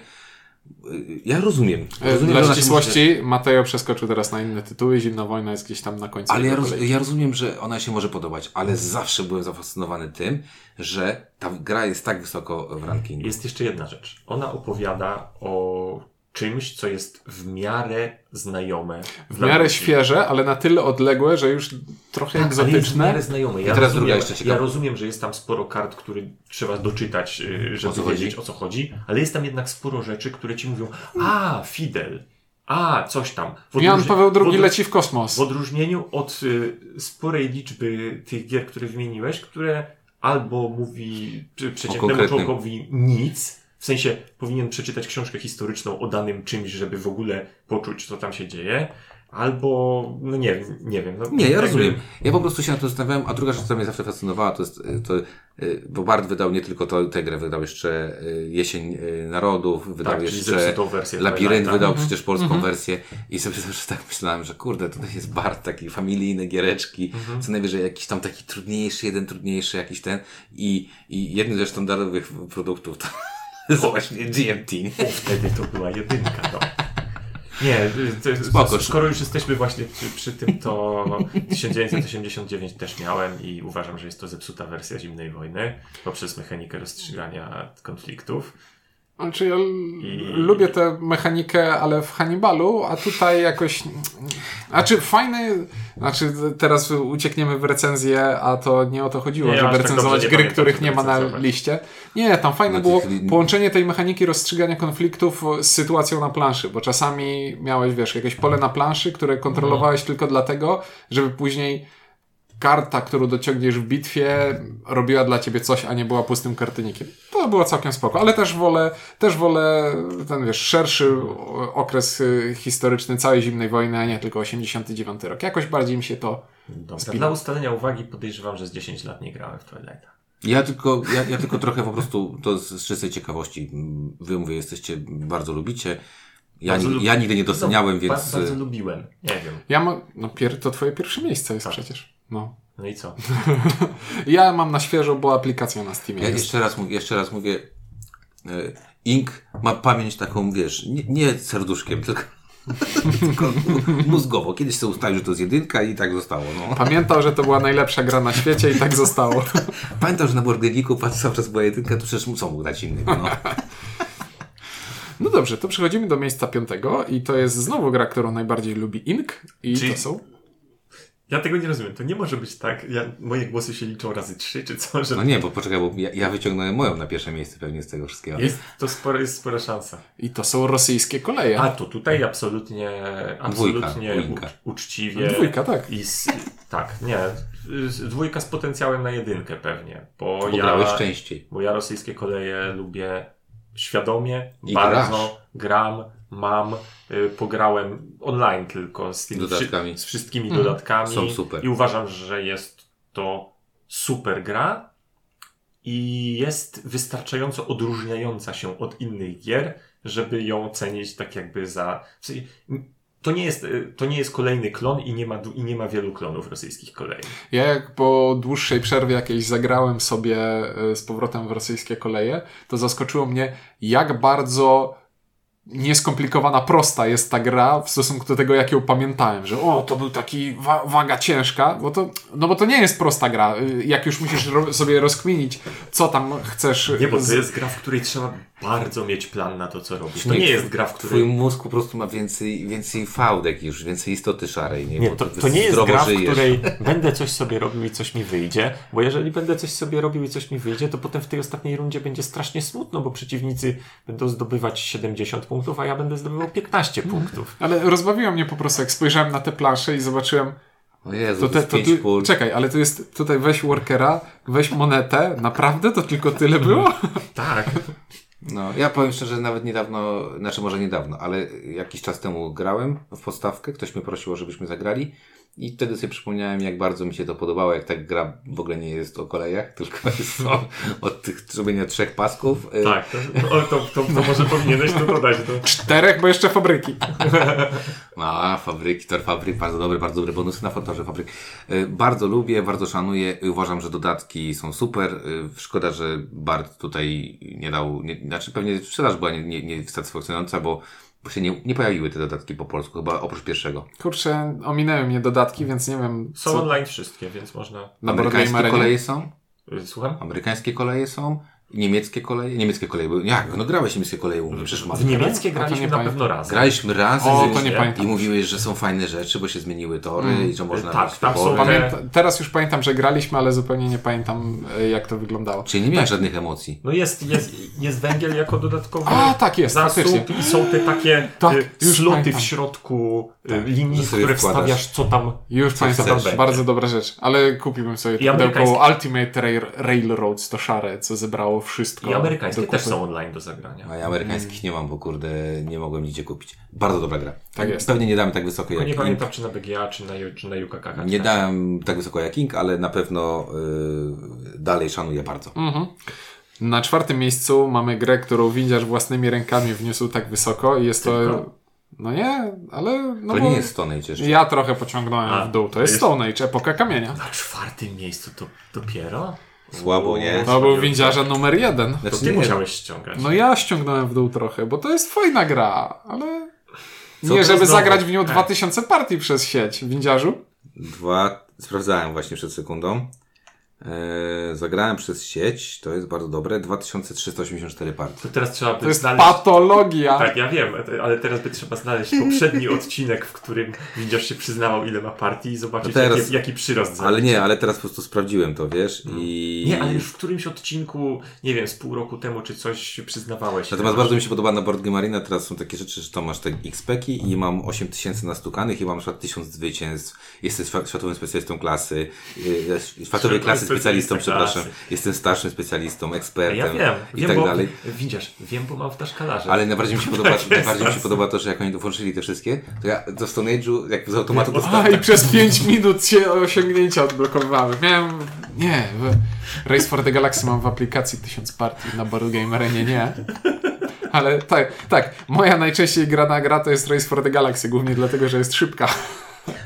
S1: ja rozumiem.
S2: E,
S1: rozumiem
S2: Dla
S1: się może-
S2: ścisłości, Mateo przeskoczył teraz na inne tytuły, Zimna Wojna jest gdzieś tam na końcu.
S1: Ale ja, roz, ja rozumiem, że ona się może podobać, ale zawsze byłem zafascynowany tym, że ta gra jest tak wysoko w rankingu.
S3: Jest jeszcze jedna rzecz. Ona opowiada o czymś, co jest w miarę znajome.
S2: W miarę
S3: ludzi.
S2: świeże, ale na tyle odległe, że już trochę
S3: Tak, jest w
S2: egzotyczne.
S3: miarę znajome. Ja,
S1: teraz
S3: rozumiem,
S1: jeszcze ciekawa.
S3: ja rozumiem, że jest tam sporo kart, które trzeba doczytać, y, żeby
S1: O co chodzi?
S3: wiedzieć o co chodzi, ale jest tam jednak sporo rzeczy, które ci mówią, a, Fidel, a, coś tam. W
S2: Jan Paweł II leci w kosmos.
S3: W odróżnieniu od y, sporej liczby tych gier, które wymieniłeś, które albo mówi przeciętnemu człowiekowi nic, w sensie powinien przeczytać książkę historyczną o danym czymś, żeby w ogóle poczuć, co tam się dzieje, albo, no nie, wiem, nie wiem. No,
S1: Nie, ja
S3: jakby-
S1: rozumiem. Ja po prostu się na to zastanawiałem, a druga rzecz, która mnie zawsze fascynowała, to jest, y, to, y, bo Bart wydał nie tylko to, tę grę, wydał jeszcze y, Jesień Narodów, wydał
S3: Tak,
S1: jeszcze
S3: wersję
S1: Labirynt,
S3: Twilighta.
S1: wydał przecież polską wersję i sobie zawsze tak myślałem, że kurde, tutaj jest Bart, taki familijny, giereczki, co najwyżej jakiś tam taki trudniejszy, jeden trudniejszy, jakiś ten i, i jednym ze sztandarowych produktów to właśnie GMT.
S3: wtedy to była jedynka, no. Nie, to,
S1: Spoko.
S3: skoro już jesteśmy właśnie przy, przy tym, to 1989 też miałem i uważam, że jest to zepsuta wersja Zimnej Wojny poprzez mechanikę rozstrzygania konfliktów.
S2: Znaczy ja
S3: I-
S2: lubię tę mechanikę, ale w Hannibalu, a tutaj jakoś... Znaczy fajny... Znaczy teraz uciekniemy w recenzję, a to nie o to chodziło,
S3: Nie,
S2: żeby
S3: tak
S2: recenzować
S3: nie
S2: gry,
S3: pamiętam,
S2: których nie ma na liście. Nie, tam fajne
S1: No,
S2: było połączenie tej mechaniki rozstrzygania konfliktów z sytuacją na planszy, bo czasami miałeś, wiesz, jakieś pole na planszy, które kontrolowałeś tylko dlatego, żeby później karta, którą dociągniesz w bitwie, robiła dla ciebie coś, a nie była pustym kartynikiem. To było całkiem spoko, ale też wolę, też wolę ten, wiesz, szerszy okres y, historyczny całej zimnej wojny, a nie tylko 89 rok. Jakoś bardziej mi się to
S3: Dobra, dla ustalenia uwagi podejrzewam, że z 10 lat nie grałem w Twilighta.
S1: Ja tylko, ja, ja tylko trochę po prostu, to z, z czystej ciekawości, wy mówię, jesteście, bardzo lubicie. Ja,
S3: Bardzo
S1: ja nigdy nie doceniałem,
S3: no,
S1: więc...
S3: Ba- bardzo lubiłem, nie wiem.
S2: Ja mam, no pier, to twoje pierwsze miejsce jest
S3: Tak.
S2: przecież. No.
S3: No i co?
S2: Ja mam na świeżo, bo aplikacja na Steamie
S1: Ja
S2: jest.
S1: jeszcze raz, mówię- jeszcze raz mówię, e, Ink ma pamięć taką, wiesz, nie, nie serduszkiem, tylko, tylko mózgowo. Kiedyś sobie ustalił, że to jest jedynka i tak zostało. No.
S2: Pamiętał, że to była najlepsza gra na świecie i tak zostało.
S1: Pamiętam, że na Borgeniku patrz, cały czas była jedynka, to przecież co mógł dać innego. No.
S2: No dobrze, to przechodzimy do miejsca piątego i to jest znowu gra, którą najbardziej lubi Ink i
S3: Czyli-
S2: to są...
S3: Ja tego nie rozumiem. To nie może być tak, ja, moje głosy się liczą razy trzy, czy co, że
S1: no nie, bo poczekaj, bo ja, ja wyciągnąłem moją na pierwsze miejsce pewnie z tego wszystkiego.
S3: jest, to spora, jest spora szansa.
S2: I to są rosyjskie koleje.
S3: A to tutaj absolutnie, absolutnie
S1: dwójka.
S3: u, uczciwie.
S2: Dwójka, tak.
S3: I z, tak, nie. Dwójka z potencjałem na jedynkę pewnie, bo,
S1: Bo
S3: ja,
S1: częściej.
S3: bo ja rosyjskie koleje lubię świadomie,
S1: I
S3: bardzo, gram, mam, y, pograłem online tylko z tymi
S1: Dodatkami.
S3: z wszystkimi
S2: Mhm.
S3: dodatkami
S1: Są super.
S3: i uważam, że jest to super gra i jest wystarczająco odróżniająca się od innych gier, żeby ją cenić tak jakby za... To nie jest, y, to nie jest kolejny klon i nie, ma, i nie ma wielu klonów rosyjskich kolei.
S2: Ja jak po dłuższej przerwie jakiejś zagrałem sobie y, z powrotem w rosyjskie koleje, to zaskoczyło mnie, jak bardzo nieskomplikowana, prosta jest ta gra w stosunku do tego, jak ją pamiętałem, że o, to był taki wa waga ciężka, bo to, no bo to nie jest prosta gra. Y, Jak już musisz ro sobie rozkminić, co tam chcesz...
S3: Nie, bo to jest gra, w której trzeba bardzo mieć plan na to, co robisz. To
S1: Nie,
S3: nie jest gra, w
S1: Twój
S3: której...
S1: mózg po prostu ma więcej, więcej fałdek już, więcej istoty szarej. Nie,
S3: Nie, to, to nie jest gra, w
S1: żyjesz.
S3: której będę coś sobie robił i coś mi wyjdzie, bo jeżeli będę coś sobie robił i coś mi wyjdzie, to potem w tej ostatniej rundzie będzie strasznie smutno, bo przeciwnicy będą zdobywać 70 punktów, a ja będę zdobywał 15 punktów.
S2: Ale rozbawiło mnie po prostu, jak spojrzałem na te plansze i zobaczyłem,
S1: O Jezu,
S2: To te,
S1: jest
S2: to
S1: pól.
S2: czekaj, ale tu jest, tutaj weź workera, weź monetę, naprawdę to tylko tyle było?
S3: Tak.
S1: No, ja powiem szczerze, nawet niedawno, znaczy może niedawno, ale jakiś czas temu grałem w podstawkę, ktoś mnie prosił, żebyśmy zagrali i wtedy sobie przypomniałem, jak bardzo mi się to podobało, jak ta gra w ogóle nie jest o kolejach, tylko jest o, od tych zrobienia trzech pasków. Y,
S3: Tak, to, to, to, to, to może powinieneś to dodać. Do...
S2: Czterech, bo jeszcze fabryki.
S1: A, fabryki, tor fabryk, bardzo dobre, bardzo dobre bonusy na torze fabryk. Y, Bardzo lubię, bardzo szanuję, uważam, że dodatki są super. Y, Szkoda, że Bart tutaj nie dał, nie, znaczy pewnie sprzedaż była nie, nie, nie satysfakcjonująca, bo, bo się nie, nie pojawiły te dodatki po polsku, chyba oprócz pierwszego.
S2: Kurczę, ominęły mnie dodatki, więc nie wiem,
S3: Są online wszystkie, więc można...
S2: na
S1: Amerykańskie koleje są,
S3: Y, Słucham?
S1: amerykańskie koleje są Niemieckie koleje? Niemieckie koleje były. Jak? No grałeś niemieckie koleje u mnie, przecież
S3: W niemieckie graliśmy na pewno razem.
S1: Graliśmy raz
S2: O,
S1: i-
S2: to nie
S1: i mówiłeś, że są fajne rzeczy, bo się zmieniły tory i że można
S3: tak, tam są-
S2: Pamięta, teraz już pamiętam, że graliśmy, ale zupełnie nie pamiętam, e, jak to wyglądało.
S1: Czyli nie miałem żadnych emocji.
S3: No jest, jest, jest węgiel jako dodatkowy
S2: A, tak jest,
S3: zasób
S2: faktycznie.
S3: i są te takie
S2: Tak, już
S3: sloty
S2: pamiętam.
S3: w środku y,
S1: Tak,
S3: linii, które
S1: wkładasz.
S3: wstawiasz co tam
S2: Już pamiętam,
S3: chcesz.
S2: bardzo dobra rzecz. Ale kupiłbym sobie pudełko Ultimate Rail, Railroads, to szare, co zebrało wszystko.
S3: i amerykańskie też są online do zagrania.
S1: A ja amerykańskich nie mam, bo kurde, nie mogłem nigdzie kupić. Bardzo dobra gra.
S2: Tak jest.
S1: Pewnie nie damy tak wysoko
S3: Tylko
S1: jak
S3: nie
S1: Ink.
S3: pamiętam czy na BGA, czy na, czy na UKK.
S1: Nie dałem tak wysoko jak Ink, ale na pewno y, dalej szanuję bardzo.
S2: Mhm. Na czwartym miejscu mamy grę, którą Windziarz własnymi rękami wniósł tak wysoko i jest to...
S3: Tylko?
S2: No nie, ale... No
S1: To
S2: bo
S1: nie jest Stone Age jeszcze.
S2: Ja trochę pociągnąłem
S3: A,
S2: w dół. To
S3: to
S2: jest
S3: jest-
S2: Stone Age, epoka kamienia.
S3: Na czwartym miejscu to dopiero?
S1: Słabo, nie?
S2: To był Windziarza numer jeden.
S3: To
S1: Znaczy,
S3: ty
S1: nie,
S3: musiałeś ściągać.
S2: No ja ściągnąłem w dół trochę, bo to jest fajna gra, ale...
S3: Co
S2: Nie,
S3: to
S2: żeby
S3: znowu?
S2: zagrać w nią
S3: Tak.
S2: 2000 partii przez sieć. Windziarzu?
S1: Dwa, sprawdzałem właśnie przed sekundą. E, zagrałem przez sieć, to jest bardzo dobre, 2384 partie.
S3: To teraz trzeba by
S2: To jest
S3: znaleźć...
S2: patologia.
S3: Tak, ja wiem, ale teraz by trzeba znaleźć poprzedni odcinek, w którym widzisz się przyznawał ile ma partii i zobaczyć
S1: No teraz-
S3: jaki, jaki przyrost za
S1: Ale nie, ale teraz po prostu sprawdziłem to, wiesz, i...
S3: Nie, ale już w którymś odcinku, nie wiem, z pół roku temu czy coś się przyznawałeś.
S1: Natomiast bardzo mi się podoba na Board Game Arena, teraz są takie rzeczy, że to masz te XP-ki i mam 8000 nastukanych i mam na przykład 1000 zwycięstw, jestem świat- światowym specjalistą klasy, yy, światowej
S3: Światowy
S1: klasy specjalistą,
S3: specjalista
S1: przepraszam, jestem starszym specjalistą,
S3: Ja
S1: ekspertem
S3: wiem,
S1: i
S3: wiem,
S1: tak
S3: bo,
S1: dalej.
S3: Widzisz, wiem, bo mam w taszkalarze.
S1: Ale najbardziej mi się podoba,
S3: Tak
S1: najbardziej mi się podoba to, że jak oni włączyli te wszystkie, to ja do Stone Age'u jak z automatu
S2: A,
S1: dostałem.
S2: i przez 5 minut się osiągnięcia odblokowywałem. Miałem... Nie, Race for the Galaxy mam w aplikacji 1000 partii, na Board Game Arenie nie. Ale tak, tak, moja najczęściej grana gra to jest Race for the Galaxy, głównie dlatego, że jest szybka.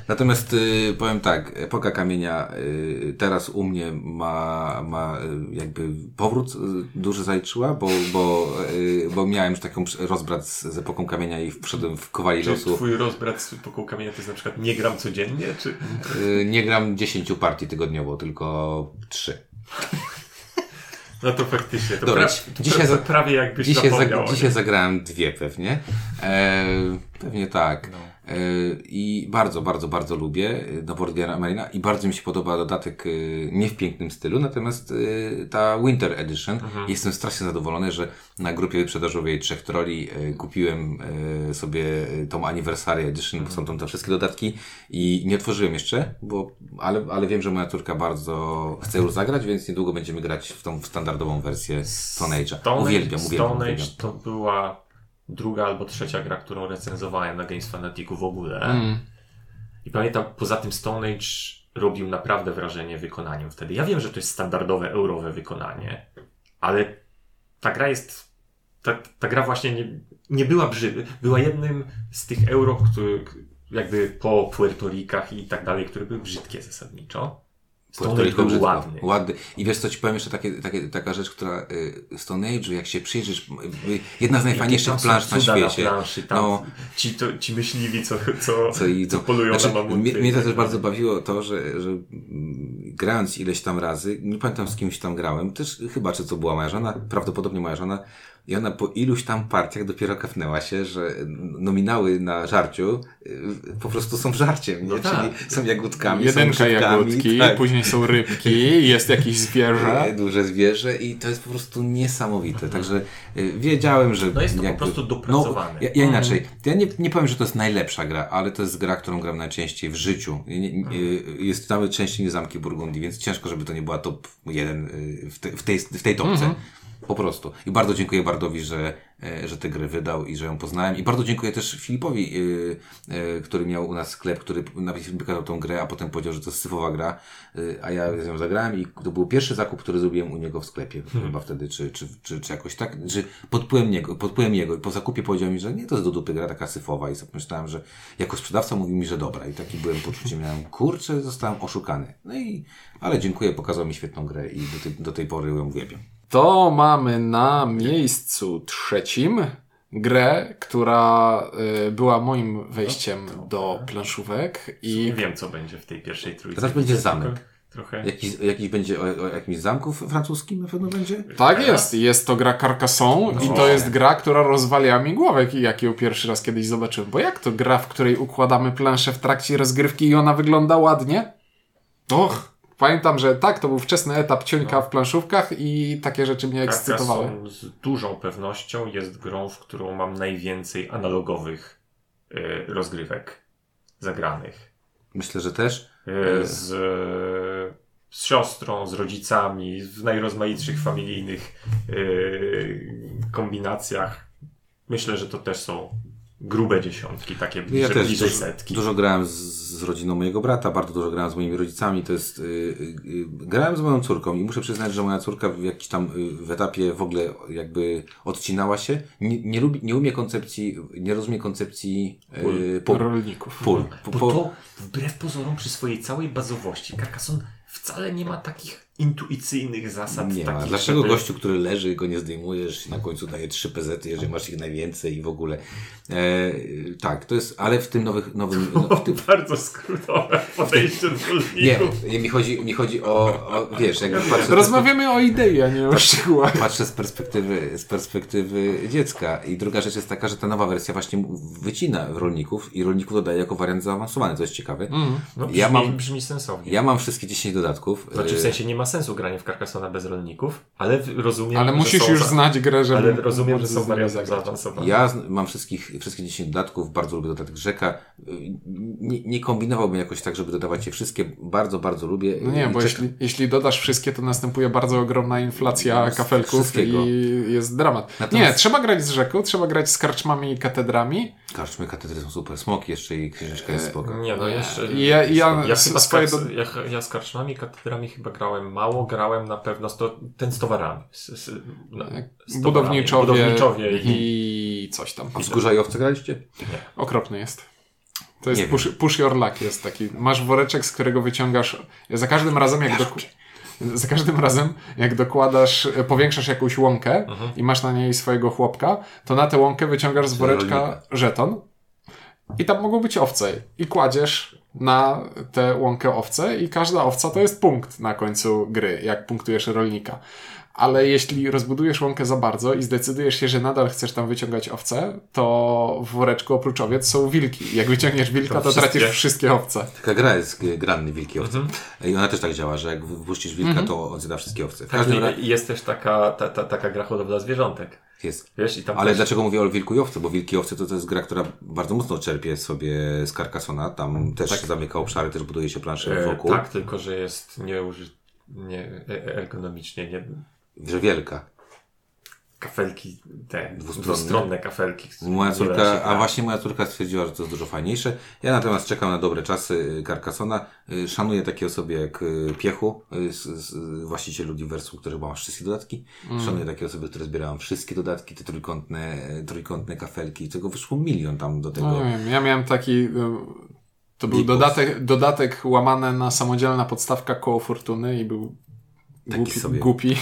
S1: Natomiast y, powiem tak, epoka kamienia y, teraz u mnie ma, ma y, jakby powrót y, duży zaliczyła, bo, bo, y, bo miałem już taką rozbrat z, z epoką kamienia i wszedłem w kowali
S3: Czy
S1: losu.
S3: twój rozbrat z pokół kamienia to jest na przykład nie gram codziennie, czy...
S1: Y, nie gram 10 partii tygodniowo, tylko 3.
S3: No to faktycznie, to,
S1: Dobra,
S3: pra... to
S1: dzisiaj
S3: pra... prawie jakbyś
S1: Dzisiaj,
S3: zapomniał.
S1: zag- dzisiaj zagrałem dwie pewnie. E, pewnie tak.
S3: No.
S1: E, I bardzo, bardzo, bardzo lubię e, no, Board Game Arena i bardzo mi się podoba dodatek e, nie w pięknym stylu, natomiast ta Winter Edition.
S3: Mhm.
S1: Jestem strasznie zadowolony, że na grupie wyprzedażowej trzech troli kupiłem sobie tą Anniversary Edition,
S3: Mhm.
S1: bo są tam te wszystkie dodatki i nie otworzyłem jeszcze, bo, ale, ale wiem, że moja córka bardzo chce już zagrać, więc niedługo będziemy grać w tą standardową wersję Stone Age'a.
S3: Stone Age,
S1: Uwielbiam, uwielbiam,
S3: Stone. Age to była druga albo trzecia gra, którą recenzowałem na Games Fanaticu w ogóle.
S2: Mm.
S3: I pamiętam, poza tym Stone Age robił naprawdę wrażenie wykonaniem wtedy. Ja wiem, że to jest standardowe, eurowe wykonanie, ale ta gra jest. Ta, ta gra właśnie nie, nie była brzydka. Była jednym z tych euro, który jakby po Puerto Ricach i tak dalej, które były brzydkie zasadniczo. Stone Age był
S1: brzydko.
S3: ładny.
S1: ładny. I wiesz co ci powiem jeszcze takie, takie, taka rzecz, która y, Stone Age'u, jak się przyjrzysz, y, jedna z najfajniejszych plansz na świecie.
S3: Na planszy, tam
S1: No.
S3: ci, to, ci myśliwi, co, co,
S1: Co, i,
S3: co polują
S1: znaczy,
S3: na mamuty.
S1: mnie, mnie to też bardzo bawiło to, że, że grając ileś tam razy, nie pamiętam z kimś tam grałem, też chyba czy to była moja żona, prawdopodobnie moja żona, i ona po iluś tam partiach dopiero kapnęła się, że nominały na żarciu y, po prostu są żarciem, nie?
S3: No tak.
S1: czyli są jagódkami,
S2: Jedynka
S1: są
S2: jagódki,
S1: tak.
S2: później są rybki, jest jakieś zwierzę.
S1: E, duże zwierzę i to jest po prostu niesamowite. Także y, wiedziałem, że.
S3: No jest to po prostu dopracowane.
S1: No, ja, ja inaczej. Ja nie, nie powiem, że to jest najlepsza gra, ale to jest gra, którą gram najczęściej w życiu. Nie, nie, y, jest nawet częściej niż Zamki Burgundii, więc ciężko, żeby to nie była top 1 y, w, te, w, tej, w tej topce. Po prostu. I bardzo dziękuję Bardowi, że, e, że tę grę wydał i że ją poznałem. I bardzo dziękuję też Filipowi, y, y, który miał u nas sklep, który najpierw wykazał tą grę, a potem powiedział, że to jest syfowa gra, y, a ja z nią zagrałem i to był pierwszy zakup, który zrobiłem u niego w sklepie, chyba wtedy, czy, czy, czy, czy jakoś tak, że pod wpływem niego, pod wpływem jego i po zakupie powiedział mi, że nie, to jest do dupy gra taka syfowa i sobie myślałem, że jako sprzedawca mówił mi, że dobra i taki byłem poczucie, miałem, kurczę, zostałem oszukany. No i, ale dziękuję, pokazał mi świetną grę i do tej, do tej pory ją uwielbiam.
S2: To mamy na miejscu trzecim grę, która y, była moim wejściem do planszówek
S3: I wiem, co będzie w tej pierwszej trójce.
S1: Teraz będzie zamek.
S3: trochę.
S1: Jakiś, jakiś będzie o, o jakimś zamku francuskim na pewno będzie?
S2: Tak jest, jest to gra Carcassonne i to jest gra, która rozwaliła mi głowę, jak ją pierwszy raz kiedyś zobaczyłem. Bo jak to gra, w której układamy planszę w trakcie rozgrywki i ona wygląda ładnie? Och, pamiętam, że tak, to był wczesny etap ciuńka w planszówkach i takie rzeczy mnie ekscytowały.
S3: Carcassonne z dużą pewnością jest grą, w którą mam najwięcej analogowych y, rozgrywek zagranych.
S1: Myślę, że też.
S3: Y, z, z siostrą, z rodzicami, w najrozmaitszych familijnych y, kombinacjach. Myślę, że to też są grube dziesiątki, takie
S1: Ja
S3: bliżej,
S1: też
S3: bliżej
S1: dużo,
S3: setki.
S1: dużo grałem z, z rodziną mojego brata, bardzo dużo grałem z moimi rodzicami. To jest. Yy, yy, grałem z moją córką i muszę przyznać, że moja córka w jakiś tam yy, w etapie w ogóle jakby odcinała się. Nie, nie, lubi, nie umie koncepcji, nie rozumie koncepcji yy, pól.
S2: Rolników.
S1: pól. Po,
S3: Bo
S1: po,
S3: to wbrew pozorom przy swojej całej bazowości Carcassonne wcale nie ma takich intuicyjnych zasad.
S1: Nie ma. Dlaczego
S3: żeby-
S1: gościu, który leży, go nie zdejmujesz i na końcu daje trzy PZ, jeżeli masz ich najwięcej i w ogóle. E, tak, to jest, ale w tym nowych, nowym, no, w tym,
S3: Bardzo skrótowe podejście do
S1: nie,
S3: rolników.
S1: nie, mi chodzi, mi chodzi o, o wiesz, jakby patrzę,
S2: Rozmawiamy o idei, a nie o szczegółach.
S1: patrzę z perspektywy, z perspektywy dziecka. I druga rzecz jest taka, że ta nowa wersja właśnie wycina rolników i rolników dodaje jako wariant zaawansowany, co jest ciekawe.
S3: No, brzmi,
S1: Ja mam-
S3: brzmi sensownie.
S1: Ja mam wszystkie 10 dodatków.
S3: Znaczy w
S1: E,
S3: sensie nie ma sensu granie w Carcassonne bez rolników, ale rozumiem,
S2: Ale musisz już
S3: za-
S2: znać grę, żeby...
S3: Ale rozumiem, że są warianty zaawansowane.
S1: Ja mam wszystkich, wszystkie 10 dodatków, bardzo lubię dodatek rzeka. Nie, nie kombinowałbym jakoś tak, żeby dodawać je wszystkie. Bardzo, bardzo lubię.
S2: No nie, bo
S1: Czeka-
S2: jeśli, jeśli dodasz wszystkie, to następuje bardzo ogromna inflacja
S1: Z
S2: kafelków
S1: wszystkiego.
S2: i jest dramat.
S1: Natomiast-
S2: Nie, trzeba grać z rzeką, trzeba grać z karczmami i katedrami.
S1: Karczmy katedry są super. Smoki jeszcze i księżyczka jest spoko.
S3: Nie, no jeszcze.
S2: Ja- ja
S3: ja,
S2: swoje do-
S3: ja, ja z karczmami, katedrami chyba grałem mało, grałem na pewno z to, ten z towarami. Z, z, no, z towarami.
S2: Budowniczowie,
S3: Budowniczowie i,
S2: i coś tam.
S1: A wzgórza i owce graliście?
S2: Okropny jest. To jest push, push your luck jest taki. Masz woreczek, z którego wyciągasz. Za każdym razem, jak do, za każdym razem, jak dokładasz, powiększasz jakąś łąkę i masz na niej swojego chłopka, to na tę łąkę wyciągasz z woreczka żeton i tam mogą być owce. I kładziesz na tę łąkę owce i każda owca to jest punkt na końcu gry, jak punktujesz rolnika. Ale jeśli rozbudujesz łąkę za bardzo i zdecydujesz się, że nadal chcesz tam wyciągać owce, to w woreczku oprócz owiec są wilki. Jak wyciągniesz wilka,
S3: To
S2: to,
S3: wszystkie?
S2: tracisz wszystkie owce.
S1: Taka gra jest Granny Wielki Owce.
S3: Mhm.
S1: I ona też tak działa, że jak wypuścisz wilka, to on zjada wszystkie owce. W
S3: Tak,
S1: każdym razie
S3: i jest też taka, ta, ta, taka gra hodowla zwierzątek.
S1: jest.
S3: Wiesz, i tam
S1: Ale
S3: też,
S1: dlaczego mówię o Wilku i Owce? Bo Wilki i Owce to, to jest gra, która bardzo mocno czerpie sobie z Carcassona. Tam też zamyka obszary, też buduje się plansze
S3: e,
S1: wokół.
S3: Tak, tylko że jest nieuży... nie, e- ergonomicznie, nie,
S1: Że wielka.
S3: kafelki, te
S1: Dwustronne.
S3: dwustronne kafelki.
S1: Moja córka, a właśnie moja córka stwierdziła, że to jest dużo fajniejsze. Ja natomiast czekam na dobre czasy y, Carcassona. Y, Szanuję takie osoby jak y, Piechu, właściciel Ludiversu, który ma wszystkie dodatki. Szanuję takie osoby, które zbierają wszystkie dodatki, te trójkątne, trójkątne kafelki. Tego wyszło milion tam do tego.
S2: No ja miałem taki. To był dodatek, dodatek łamany na samodzielna podstawka koło fortuny i był
S1: Taki
S2: głupi.
S1: sobie.
S2: głupi.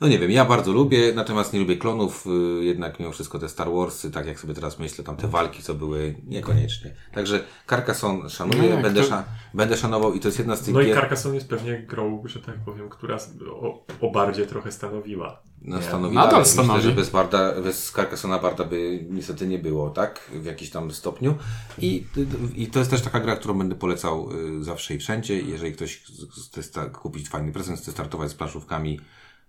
S1: No nie wiem, ja bardzo lubię, natomiast nie lubię klonów, y, jednak mimo wszystko te Star Warsy, tak jak sobie teraz myślę, tam te walki, co były, niekoniecznie. Także Carcassonne szanuję,
S2: No jak
S1: będę,
S2: to-
S1: sza, będę szanował i to jest jedna z tych
S3: No i
S1: gier,
S3: Carcassonne jest pewnie grą, że tak powiem, która o, o bardzie trochę stanowiła.
S1: no,
S3: Nie.
S1: stanowi
S2: Nadal stanowi.
S1: Myślę, że bez, Barda, bez Carcassona Barda by niestety nie było, tak? W jakimś tam stopniu. I, I to jest też taka gra, którą będę polecał y, zawsze i wszędzie. Jeżeli ktoś chce kupić fajny prezent, chce startować z planszówkami,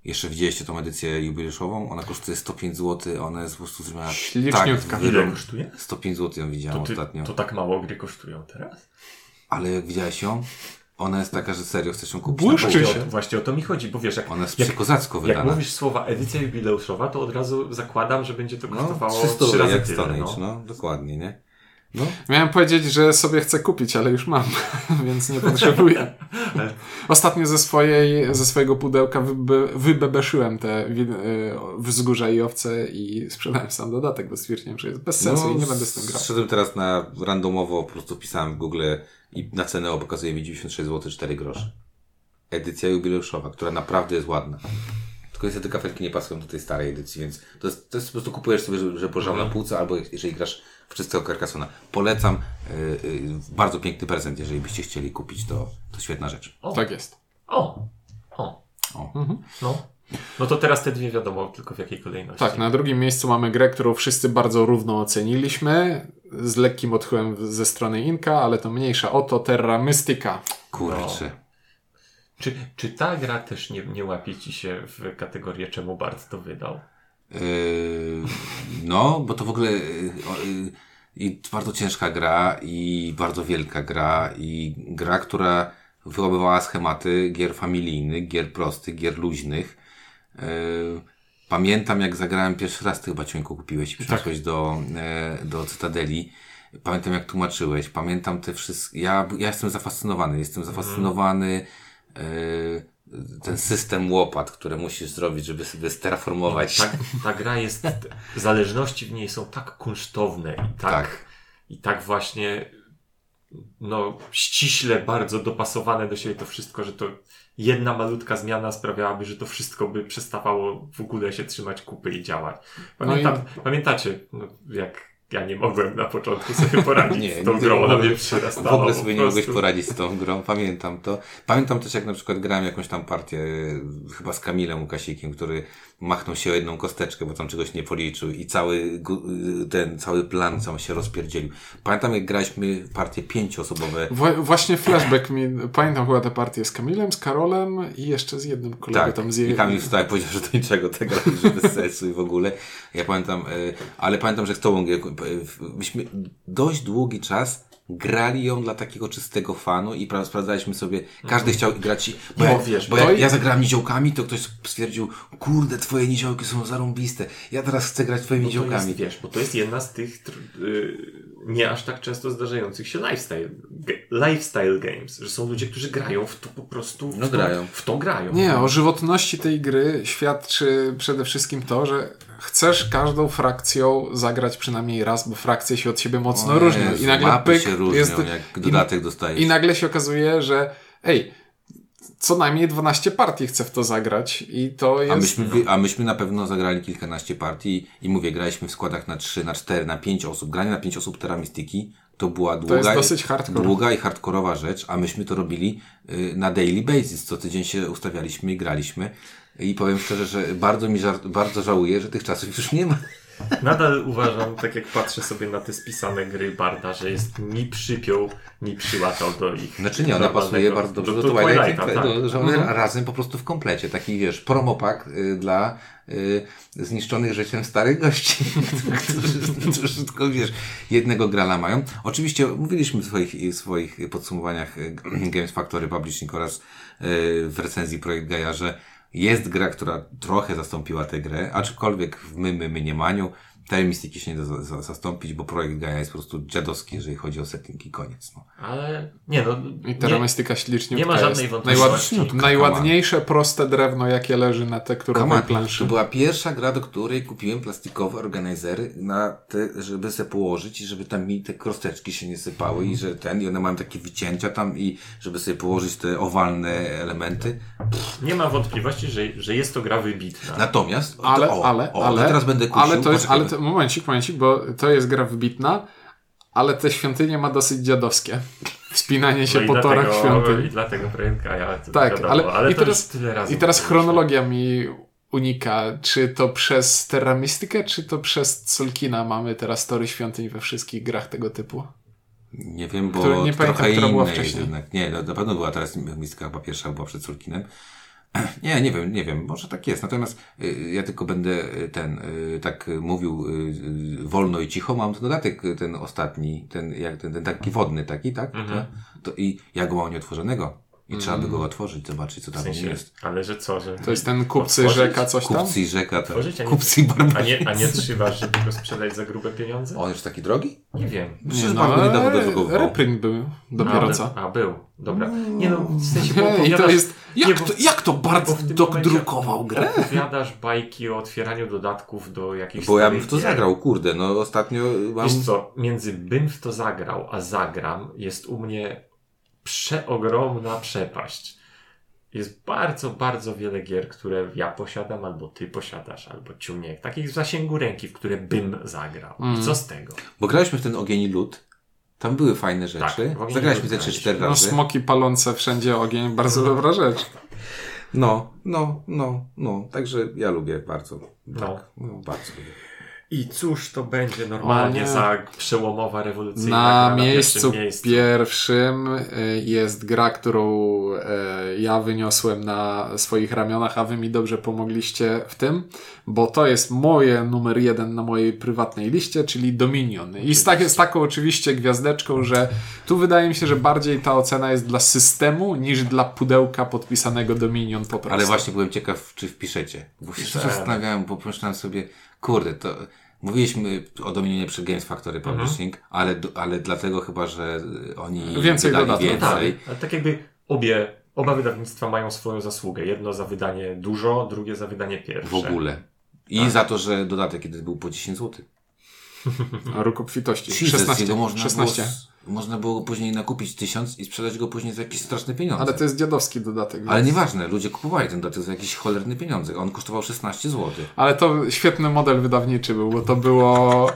S1: jeszcze widzieliście tą edycję jubileuszową, ona kosztuje 105 zł, ona jest po prostu zrobiona
S2: Śliczniutka.
S1: tak,
S3: Ile kosztuje?
S1: 105 zł ją widziałem
S3: To, ty,
S1: ostatnio.
S3: to tak mało gry kosztują teraz?
S1: Ale jak widziałeś ją, ona jest taka, że serio chcesz ją kupić.
S2: Błyszczy się.
S3: O, właśnie o to mi chodzi, bo wiesz, jak,
S1: Ona jest
S3: jak,
S1: przekozacko
S3: jak
S1: wydana.
S3: mówisz słowa edycja jubileuszowa, to od razu zakładam, że będzie to
S1: no,
S3: kosztowało
S1: 300
S3: trzy razy
S1: jak
S3: tyle. No.
S1: No. dokładnie, nie? No,
S2: Miałem powiedzieć, że sobie chcę kupić, ale już mam, więc nie potrzebuję. Ostatnio ze, swojej, ze swojego pudełka wybe, wybebeszyłem te y, wzgórza i owce i sprzedałem sam dodatek, bo stwierdziłem, że jest bez sensu i nie będę z tym grał.
S1: Szedłem teraz na randomowo, po prostu wpisałem w Google i na cenę pokazuje mi 96 zł 4 grosze. Edycja jubileuszowa, która naprawdę jest ładna. Tylko niestety kafelki nie pasują do tej starej edycji, więc to jest, to jest po prostu kupujesz sobie, że, że na półce, albo jeżeli grasz w czystego Carcassona. Polecam, yy, yy, bardzo piękny prezent, jeżeli byście chcieli kupić, to, to świetna rzecz.
S3: O,
S2: Tak jest.
S3: O! O!
S1: O.
S3: No. No to teraz te dwie wiadomo, tylko w jakiej kolejności.
S2: Tak, na drugim miejscu mamy grę, którą wszyscy bardzo równo oceniliśmy, z lekkim odchyłem ze strony Inka, ale to mniejsza. Oto Terra Mystica.
S1: Kurczę.
S3: Czy, czy ta gra też nie, nie łapie ci się w kategorię czemu Bart to wydał?
S1: Yy, no, bo to w ogóle yy, yy, i bardzo ciężka gra i bardzo wielka gra i gra, która wyłapywała schematy gier familijnych, gier prostych, gier luźnych. Pamiętam jak zagrałem pierwszy raz, ty chyba ciągu kupiłeś i przyniosłeś do, e, do Cytadeli. Pamiętam jak tłumaczyłeś, pamiętam te wszystkie, ja, ja jestem zafascynowany, jestem zafascynowany e, ten system łopat, które musisz zrobić, żeby sobie sterraformować.
S3: Ta, ta gra jest, zależności w niej są tak kunsztowne i tak,
S1: Tak.
S3: i tak właśnie no, ściśle bardzo dopasowane do siebie to wszystko, że to jedna malutka zmiana sprawiałaby, że to wszystko by przestawało w ogóle się trzymać kupy i działać. Pamiętam, Pamiętacie, no, jak ja nie mogłem na początku sobie poradzić
S1: Nie,
S3: z tą grą, ona mnie przyrastała.
S1: W ogóle sobie nie mogłeś poradzić z tą grą, pamiętam to. Pamiętam też jak na przykład grałem jakąś tam partię, e, chyba z Kamilem Łukasikiem, który machnął się o jedną kosteczkę, bo tam czegoś nie policzył i cały gu- ten, cały plan cały się rozpierdzielił. Pamiętam jak graliśmy partie pięcioosobowe.
S2: Wła- właśnie flashback mi, pamiętam chyba tę partię z Kamilem, z Karolem i jeszcze z jednym kolegą
S1: Tak,
S2: tam z
S1: i Kamil wstał powiedział, że do niczego tego, że bez sensu i w ogóle. Ja pamiętam, e, ale pamiętam, że z tobą w- myśmy dość długi czas grali ją dla takiego czystego fanu i pra- sprawdzaliśmy sobie, każdy chciał grać, bo,
S3: No,
S1: ja,
S3: wiesz,
S1: bo ja,
S3: i-
S1: ja zagrałem niziołkami, to ktoś stwierdził, kurde, twoje niziołki są zarąbiste, ja teraz chcę grać twoimi
S3: to
S1: niziołkami.
S3: jest, wiesz, bo to jest jedna z tych tr- y, nie aż tak często zdarzających się lifestyle, lifestyle games, że są ludzie, którzy grają w to po prostu. W
S1: No
S3: to,
S1: grają.
S3: W to grają.
S2: Nie, o żywotności tej gry świadczy przede wszystkim to, że chcesz każdą frakcją zagrać przynajmniej raz, bo frakcje się od siebie mocno
S1: O
S2: różnią.
S1: Jezu,
S2: I nagle
S1: mapy
S2: pyk,
S1: się różnią,
S2: jest,
S1: jak dodatek dostajesz.
S2: i nagle się okazuje, że ej, co najmniej 12 partii chcę w to zagrać i to jest...
S1: A myśmy, a myśmy na pewno zagrali kilkanaście partii i mówię, graliśmy w składach na 3, na 4, na 5 osób. Granie na 5 osób Terra Mystiki to była długa,
S2: jest dosyć hardcore.
S1: długa i hardkorowa rzecz, a myśmy to robili y, na daily basis. Co tydzień się ustawialiśmy i graliśmy. I powiem szczerze, że bardzo mi żart, bardzo żałuję, że tych czasów już nie ma.
S3: Nadal uważam, tak jak patrzę sobie na te spisane gry Barda, że jest mi przypiął, mi przyłatał do ich.
S1: Znaczy nie, ona pasuje bardzo dobrze do,
S3: do
S1: Twilight,
S3: Twilighta, tak.
S1: do, że one razem po prostu w komplecie. Taki wiesz, promopak y, dla y, zniszczonych życiem starych gości, którzy, tylko wiesz, jednego grala mają. Oczywiście mówiliśmy w swoich, swoich podsumowaniach y, Games Factory Publishing oraz y, w recenzji Projekt Gaia, że jest gra, która trochę zastąpiła tę grę, aczkolwiek w my, my, my nie maniu. Tej mistyki się nie da za, za, zastąpić, bo projekt Gaia jest po prostu dziadowski, jeżeli chodzi o setting i koniec. No.
S3: Ale nie no.
S2: I Terra
S3: nie,
S2: Mystica ślicznie
S3: nie ma żadnej wątpliwości.
S2: Najładniejsze, proste drewno, jakie leży na tekturowej planszy.
S1: To była pierwsza gra, do której kupiłem plastikowe organizery na te, żeby se położyć i żeby tam mi te krosteczki się nie sypały i że ten, i one mają takie wycięcia tam i żeby sobie położyć te owalne elementy.
S3: nie ma wątpliwości, że, że jest to gra wybitna.
S1: Natomiast, to,
S2: Ale,
S1: o,
S2: ale,
S1: o,
S2: ale,
S1: teraz będę kusił,
S2: ale to jest, ale to, momencik, momencik, bo to jest gra wybitna, ale te świątynie ma dosyć dziadowskie. Wspinanie się
S3: No
S2: po torach
S3: dlatego,
S2: świątyń.
S3: I dlatego Gaia, to
S2: Tak,
S3: wiadomo,
S2: ale,
S3: ale
S2: i,
S3: to
S2: teraz,
S3: już tyle razy
S2: i teraz chronologia mi unika. Czy to przez Terra Mystica, czy to przez Sulkina mamy teraz tory świątyń we wszystkich grach tego typu?
S1: Nie wiem, bo
S2: Które- nie pamiętam,
S1: trochę
S2: która była wcześniej.
S1: jednak. Nie, no, na pewno była teraz Mistka chyba pierwsza, była przed Sulkinem. Nie, nie wiem, nie wiem, może tak jest. Natomiast y, ja tylko będę y, ten, y, tak y, mówił y, y, wolno i cicho. Mam ten dodatek, y, ten ostatni, ten, jak, ten, ten taki wodny taki, tak?
S3: Mhm.
S1: To, I ja go mam nieotworzonego. I trzeba by go otworzyć, zobaczyć, co
S3: W
S1: tam
S3: sensie,
S1: jest.
S3: ale że co, że...
S2: To jest ten kupcy
S3: Otworzyć?
S2: rzeka, coś tam?
S1: Kupcy i rzeka, tak.
S3: Otworzyć, a nie-
S1: Kupcy i
S3: A nie, a nie trzymasz, żeby go sprzedać za grube pieniądze?
S1: On jest taki drogi?
S3: Nie wiem.
S2: Nie,
S1: że
S2: no,
S1: bardzo niedawno
S2: ale
S1: dodrukował.
S2: reprint był dopiero
S3: a,
S2: co.
S3: A, był. Dobra. Nie no, w sensie, bo
S2: Ej, to jest...
S3: nie,
S2: Jak
S3: bo-
S2: to, jak to
S3: w
S2: bardzo dodrukował
S3: momencie
S2: grę?
S3: Opowiadasz bajki o otwieraniu dodatków do jakichś
S1: Bo ja bym w to
S3: gier.
S1: zagrał, kurde, no ostatnio mam...
S3: Wiesz co, między bym w to zagrał, a zagram jest u mnie przeogromna przepaść. Jest bardzo, bardzo wiele gier, które ja posiadam, albo ty posiadasz, albo ciuniek. Takich w zasięgu ręki, w które bym zagrał.
S2: Mm.
S3: I co z tego?
S1: Bo graliśmy w ten ogień i lód Tam były fajne rzeczy.
S3: Tak,
S1: Zagraliśmy te 3-4
S2: No
S1: razy.
S2: smoki palące wszędzie ogień, bardzo dobra rzecz.
S1: No, no, no, no. Także ja lubię bardzo.
S3: No.
S1: Tak, no bardzo lubię.
S3: I cóż to będzie normalnie za przełomowa rewolucyjna
S2: Na
S3: gra
S2: miejscu
S3: pierwszym miejscu.
S2: pierwszym jest gra, którą y, ja wyniosłem na swoich ramionach, a wy mi dobrze pomogliście w tym, bo to jest moje numer jeden na mojej prywatnej liście, czyli Dominion. I z, tak, z taką oczywiście gwiazdeczką, że tu wydaje mi się, że bardziej ta ocena jest dla systemu niż dla pudełka podpisanego Dominion po prostu.
S1: Ale właśnie byłem ciekaw, czy wpiszecie. Bo się zastanawiałem, bo pomyślałem sobie, kurde, to mówiliśmy o Dominionie przy Games Factory Publishing, ale, ale dlatego chyba, że oni
S2: Więcej
S1: wydali
S2: dodatków.
S1: więcej.
S3: Tak, ale tak jakby obie, oba wydawnictwa mają swoją zasługę. Jedno za wydanie dużo, drugie za wydanie pierwsze.
S1: W ogóle. I za to, że dodatek kiedy był po 10 zł.
S2: A Róg obfitości.
S1: Jesus,
S2: 16.
S1: jego można
S2: 16.
S1: Można było go później nakupić 1000 i sprzedać go później za jakieś straszne pieniądze.
S2: Ale to jest dziadowski dodatek.
S1: Ale
S2: więc-
S1: nieważne, ludzie kupowali ten dodatek za jakieś cholerne pieniądze. On kosztował 16 zł.
S2: Ale to świetny model wydawniczy był, bo to było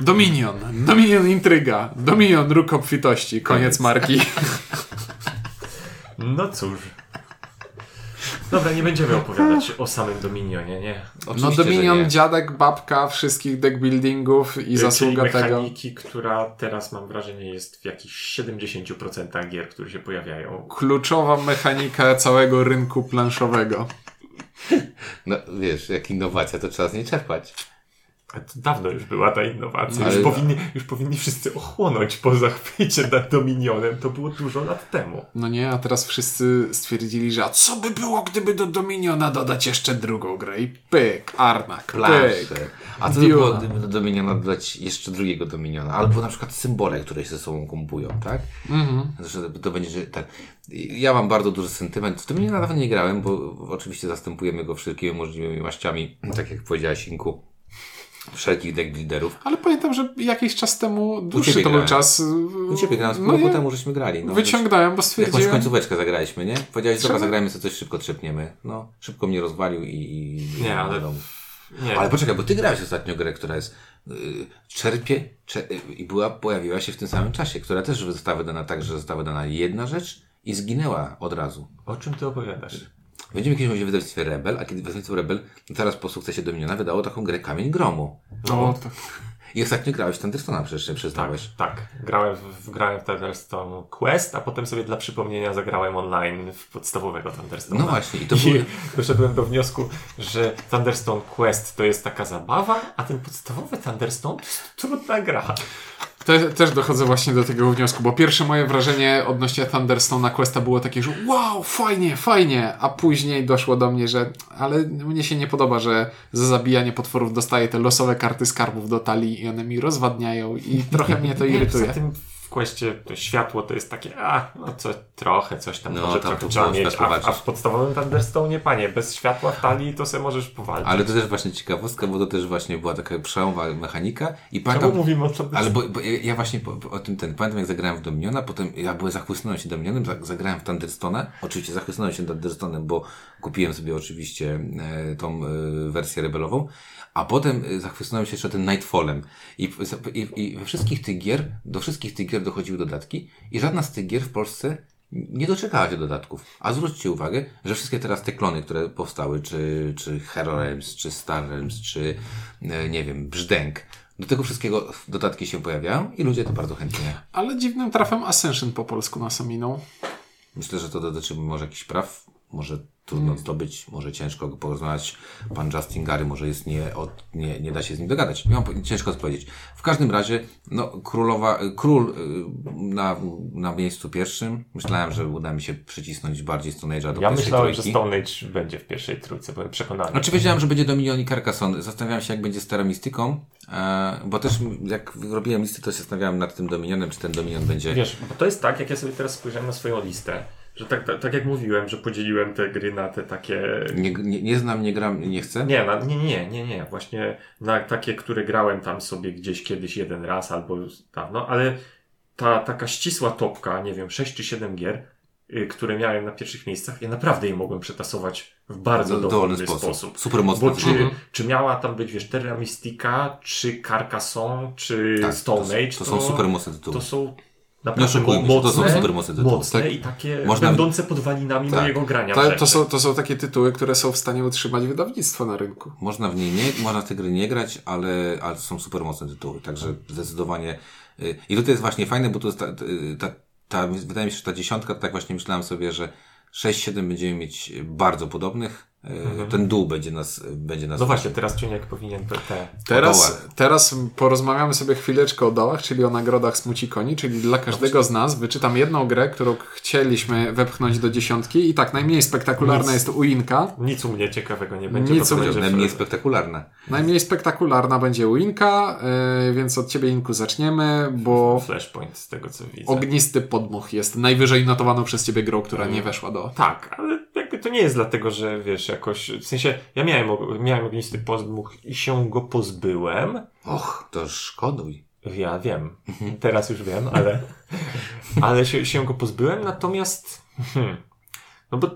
S2: Dominion, Dominion intryga, Dominion róg obfitości, koniec
S1: Koniec.
S2: marki.
S3: No cóż. Dobra, nie będziemy opowiadać o samym Dominionie, nie?
S2: No
S1: Oczywiście, że
S2: Dominion,
S1: nie.
S2: dziadek, babka wszystkich deckbuildingów i zasługa
S3: Czyli
S2: tego.
S3: mechaniki, która teraz mam wrażenie jest w jakichś 70% gier, które się pojawiają.
S2: Kluczowa mechanika całego rynku planszowego.
S1: No wiesz, jak innowacja, to trzeba z niej czerpać.
S3: A to dawno już była ta innowacja.
S1: Ale-
S3: Już, powinni, już powinni wszyscy ochłonąć po zachwycie nad Dominionem. To było dużo lat temu.
S2: No nie, a teraz wszyscy stwierdzili, że a co by było, gdyby do Dominiona dodać jeszcze drugą grę i pyk, Arnak, pyk.
S1: A co by było, gdyby do Dominiona dodać jeszcze drugiego Dominiona? Albo na przykład symbole, które się ze sobą kompują, tak?
S2: Mhm.
S1: Że to będzie, że tak. Ja mam bardzo duży sentyment. W Dominiona nawet nie grałem, bo oczywiście zastępujemy go wszelkimi możliwymi maściami, tak jak powiedziałaś Inku, wszelkich deckbuilderów.
S2: Ale pamiętam, że jakiś czas temu, dłuższy to był
S1: grałem.
S2: czas.
S1: U Ciebie grałem,
S2: no
S1: roku temu żeśmy grali. No,
S2: wyciągnąłem, bo
S1: Jakąś
S2: stwierdziłem,
S1: końcóweczkę zagraliśmy, nie? Powiedziałeś, dobra, zagrajmy sobie coś szybko trzepniemy. No, szybko mnie rozwalił i... i
S3: Nie, ale-
S1: do domu.
S3: Nie,
S1: Ale poczekaj, bo ty grałeś ostatnio grę, która jest yy, czerpie cze, yy, i była, pojawiła się w tym samym czasie, która też została wydana tak, że została wydana jedna rzecz i zginęła od razu.
S3: o czym ty opowiadasz?
S1: Będziemy kiedyś o wydawnictwie Rebel, a kiedy wydawnictwo Rebel no teraz po sukcesie Dominiona wydało taką grę Kamień Gromu.
S2: o, to,
S1: I ostatnio grałeś w Thunderstona przecież się
S3: Tak,
S1: przyznałeś.
S3: tak. Grałem w, grałem w Thunderstone Quest, a potem sobie dla przypomnienia zagrałem online w podstawowego Thunderstone'a.
S1: No właśnie, i to
S3: I
S1: były...
S3: doszedłem do wniosku, że Thunderstone Quest to jest taka zabawa, a ten podstawowy Thunderstone to jest trudna gra.
S2: Te, też dochodzę właśnie do tego wniosku, bo pierwsze moje wrażenie odnośnie Thunderstone'a Questa było takie, że wow, fajnie, fajnie, a później doszło do mnie, że ale mnie się nie podoba, że za zabijanie potworów dostaję te losowe karty skarbów do talii i one mi rozwadniają i trochę mnie to irytuje.
S3: Tym w Questie to światło to jest takie, a, no co, trochę, coś tam
S1: No,
S3: może
S1: tam
S3: trochę trzeba mieć, a, a w podstawowym Thunderstone panie, bez światła w talii to sobie możesz powalczyć.
S1: Ale to też właśnie ciekawostka, bo to też właśnie była taka przełomowa mechanika i
S3: Czemu
S1: pamiętam...
S3: mówimy o Thunderstone?
S1: Ale bo, bo ja właśnie po, o tym ten, pamiętam jak zagrałem w Dominiona, potem ja byłem zachłysnąłem się Dominionem, za- zagrałem w Thunderstone'a, oczywiście zachłysnąłem się Thunderstone'em, bo kupiłem sobie oczywiście e, tą e, wersję rebelową, a potem e, zachłysnąłem się jeszcze tym Nightfallem I, i, i we wszystkich tych gier, do wszystkich tych gier dochodziły dodatki i żadna z tych gier w Polsce nie doczekała się dodatków. A zwróćcie uwagę, że wszystkie teraz te klony, które powstały, czy, czy Hero Realms, czy Star Realms, czy e, nie wiem, Brzdęk, do tego wszystkiego dodatki się pojawiają i ludzie to bardzo chętnie.
S2: Ale dziwnym trafem Ascension po polsku nas ominął.
S1: Myślę, że to dotyczy może jakichś praw, może trudno zdobyć, może ciężko porozmawiać. Pan Justin Gary może jest nie, od, nie, nie da się z nim dogadać. Po- ciężko odpowiedzieć. W każdym razie, no, królowa, król y, na, na miejscu pierwszym. Myślałem, że uda mi się przycisnąć bardziej Stone Age'a do
S3: Ja
S1: pierwszej
S3: myślałem, że
S1: trójki.
S3: Stone Age będzie w pierwszej trójce, byłem przekonany.
S1: Znaczy wiedziałem, że będzie Dominion i Carcassonne. Zastanawiałem się, jak będzie z Teramistyką, e, bo też jak robiłem listy, to się zastanawiałem nad tym Dominionem, czy ten Dominion będzie...
S3: Wiesz, bo to jest tak, jak ja sobie teraz spojrzałem na swoją listę, że tak, tak, tak jak mówiłem, że podzieliłem te gry na te takie...
S1: Nie, nie, nie znam, nie gram, nie chcę.
S3: Nie, na, nie, nie, nie, nie, właśnie na takie, które grałem tam sobie gdzieś kiedyś jeden raz albo dawno, ale ta taka ścisła topka, nie wiem, 6 czy 7 gier, y, które miałem na pierwszych miejscach, ja naprawdę je mogłem przetasować w bardzo
S1: w
S3: dowolny sposób.
S1: Super mocno.
S3: Bo czy, czy miała tam być, wiesz, Terra Mystica, czy Carcassonne, czy
S1: Tak,
S3: Stone
S1: to,
S3: Age,
S1: to są super mocne tytuły.
S3: to są naprawdę
S1: Nie oszukujmy się, to są
S3: mocne,
S1: super mocne tytuły.
S3: mocne
S2: Tak.
S3: i takie
S1: Można-
S3: będące podwalinami
S1: Tak.
S3: mojego grania.
S2: To, to, są, to są takie tytuły, które są w stanie utrzymać wydawnictwo na rynku.
S1: Można w niej nie, można w te gry nie grać, ale, ale to są super mocne tytuły, także zdecydowanie. y, I tutaj jest właśnie fajne, bo to jest ta, ta, ta, wydaje mi się, że ta dziesiątka, tak właśnie myślałem sobie, że 6-7 będziemy mieć bardzo podobnych. Y, Ten dół będzie nas, będzie nas.
S3: No właśnie, teraz Ciuniek powinien te- te...
S2: Teraz, teraz porozmawiamy sobie chwileczkę o dołach, czyli o nagrodach Smucikoni, czyli dla każdego z nas wyczytam jedną grę, którą chcieliśmy wepchnąć do dziesiątki i tak, najmniej spektakularna
S3: Nic.
S2: jest Uinka,
S3: Nic u mnie ciekawego nie będzie.
S2: Nic
S3: to
S2: u mnie
S3: będzie
S1: Najmniej spektakularne.
S2: najmniej spektakularna będzie Uinka, yy, więc od ciebie Inku zaczniemy, bo
S3: Flashpoint z tego co widzę.
S2: Ognisty Podmuch jest najwyżej notowaną przez ciebie grą, która nie weszła do...
S3: Tak, ale to nie jest dlatego, że wiesz, jakoś, w sensie, ja miałem, miałem ognisty podmuch i się go pozbyłem.
S1: Och, to szkoduj.
S3: Ja wiem, teraz już wiem, ale, ale się, się go pozbyłem, natomiast, hmm, no bo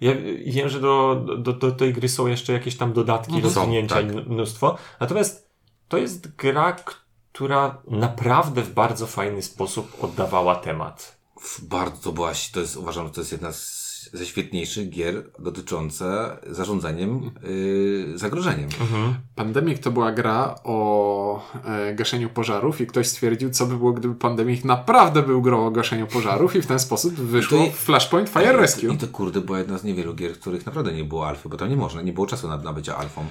S3: ja wiem, że do, do, do tej gry są jeszcze jakieś tam dodatki,
S1: No są,
S3: rozwinięcia
S1: tak.
S3: i mnóstwo, natomiast to jest gra, która naprawdę w bardzo fajny sposób oddawała temat.
S1: W- Bardzo to była, to jest, uważam, że to jest jedna z, ze świetniejszych gier dotycząca zarządzaniem y, zagrożeniem.
S2: Pandemic to była gra o e, gaszeniu pożarów i ktoś stwierdził, co by było, gdyby Pandemic naprawdę był grą o gaszeniu pożarów i w ten sposób wyszło
S1: I to-
S2: Flashpoint Fire Rescue.
S1: I to kurde była jedna z niewielu gier, w których naprawdę nie było alfy, bo tam nie można, nie było czasu na, na bycie alfą.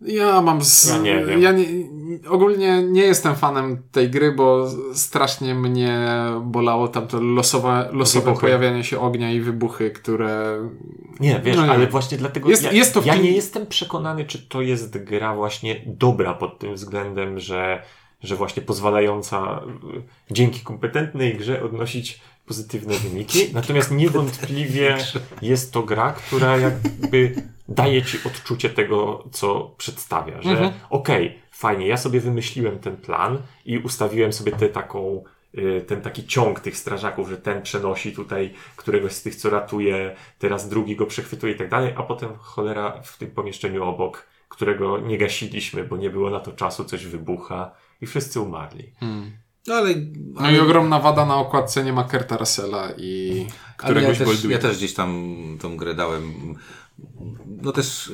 S2: Ja mam. Z...
S3: Ja nie wiem.
S2: Ja nie, ogólnie nie jestem fanem tej gry, bo strasznie mnie bolało tam to losowe, losowe
S3: Wybuchy.
S2: pojawianie się ognia i wybuchy, które.
S3: Nie, wiesz,
S2: No nie.
S3: ale właśnie dlatego
S2: Jest-
S3: ja,
S2: jest to
S3: ja nie jestem przekonany, czy to jest gra właśnie dobra pod tym względem, że, że właśnie pozwalająca y, dzięki kompetentnej grze odnosić pozytywne wyniki. Natomiast niewątpliwie jest to gra, która jakby daje ci odczucie tego, co przedstawia, że
S2: Mhm.
S3: okej, fajnie, ja sobie wymyśliłem ten plan i ustawiłem sobie tę taką y, ten taki ciąg tych strażaków, że ten przenosi tutaj któregoś z tych, co ratuje, teraz drugi go przechwytuje i tak dalej, a potem cholera w tym pomieszczeniu obok, którego nie gasiliśmy, bo nie było na to czasu, coś wybucha i wszyscy umarli.
S1: No ale,
S2: No
S1: ale
S2: i ogromna wada na okładce nie ma Kurta Russella i
S1: Ale
S2: któregoś
S1: ja też, ja też gdzieś tam tą grę dałem. No też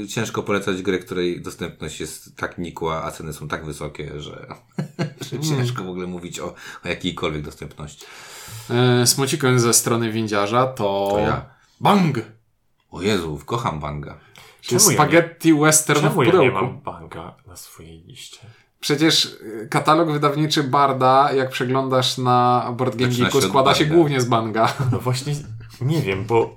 S1: yy, ciężko polecać grę, której dostępność jest tak nikła, a ceny są tak wysokie, że, że ciężko w ogóle mówić o, o jakiejkolwiek dostępności.
S2: E, ze strony windziarza to.
S1: To ja.
S2: Bang!
S1: O Jezu, kocham Banga.
S3: Czemu ja
S2: spaghetti western w
S3: Czemu ja nie
S2: pudełku.
S3: mam banga na swojej liście?
S2: Przecież y, katalog wydawniczy Barda, jak przeglądasz na Board Game Geeku, składa się głównie z banga.
S3: No właśnie, nie wiem, bo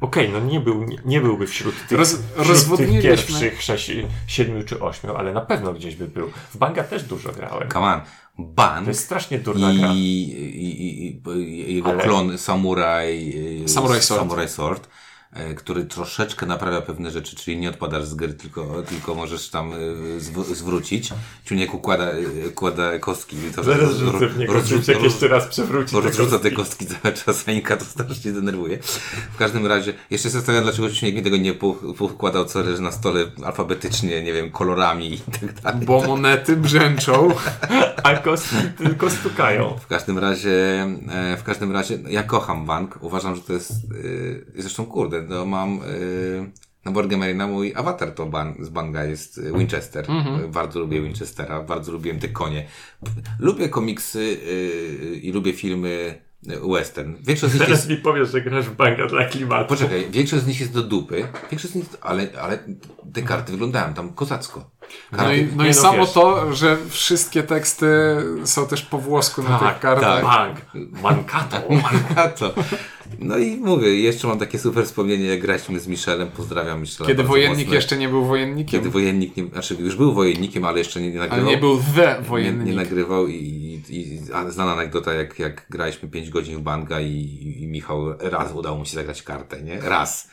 S3: okej, no nie, był, nie, nie byłby wśród tych,
S2: Roz-
S3: wśród tych pierwszych sześć, siedmiu czy ośmiu, ale na pewno gdzieś by był. W Banga też dużo grałem.
S1: Come on. Bang
S3: To jest strasznie durna gra.
S1: i, i, i, i jego
S3: Ale-
S1: klon Samurai, yy,
S2: Samurai Sword.
S1: Samurai Sword który troszeczkę naprawia pewne rzeczy, czyli nie odpadasz z gry, tylko, tylko możesz tam y, zw- zwrócić. Ciuniek układa, układa kostki. To, że
S3: Zaraz
S1: roz-
S3: rzucę w niego,
S1: rozrzuca-
S3: Ciuciek jeszcze raz przewróci te
S1: rozrzuca te
S3: kostki.
S1: cały czas, a Inka to strasznie denerwuje. W każdym razie, jeszcze się zastanawiam, dlaczego Ciuniek mi tego nie po- poukładał, co leży na stole alfabetycznie, nie wiem, kolorami i tak dalej.
S2: Bo monety brzęczą.
S3: A kostki tylko stukają.
S1: W każdym razie, e, w każdym razie, ja kocham bank. Uważam, że to jest, e, zresztą kurde, no mam, e, na Board Game Arena mój awatar to ban, z banga jest e, Winchester. E, Bardzo lubię Winchestera, bardzo lubiłem te konie. Lubię komiksy e, i lubię filmy e, western. Większość z nich jest
S3: Teraz mi powiesz, że grasz w Banga dla klimatu.
S1: Poczekaj, większość z nich jest do dupy, większość z nich, ale, ale te karty wyglądają tam kozacko.
S2: No i, no i
S3: no,
S2: samo
S3: wiesz.
S2: to, że wszystkie teksty są też po włosku na
S3: Tak,
S2: tych kartach.
S3: Bang. Mankato.
S1: A to. No i mówię, jeszcze mam takie super wspomnienie, jak graliśmy z Michelem, pozdrawiam Michela
S2: Kiedy wojennik
S1: mocno.
S2: jeszcze nie był wojennikiem.
S1: Kiedy wojennik, nie, znaczy już był wojennikiem, ale jeszcze nie, nie
S2: Ale
S1: nagrywał.
S2: nie był the
S1: nie,
S2: wojennik.
S1: nie nagrywał i, i, znana anegdota, jak, jak graliśmy 5 godzin w Banga i, i Michał raz udało mu się zagrać kartę, nie? Raz.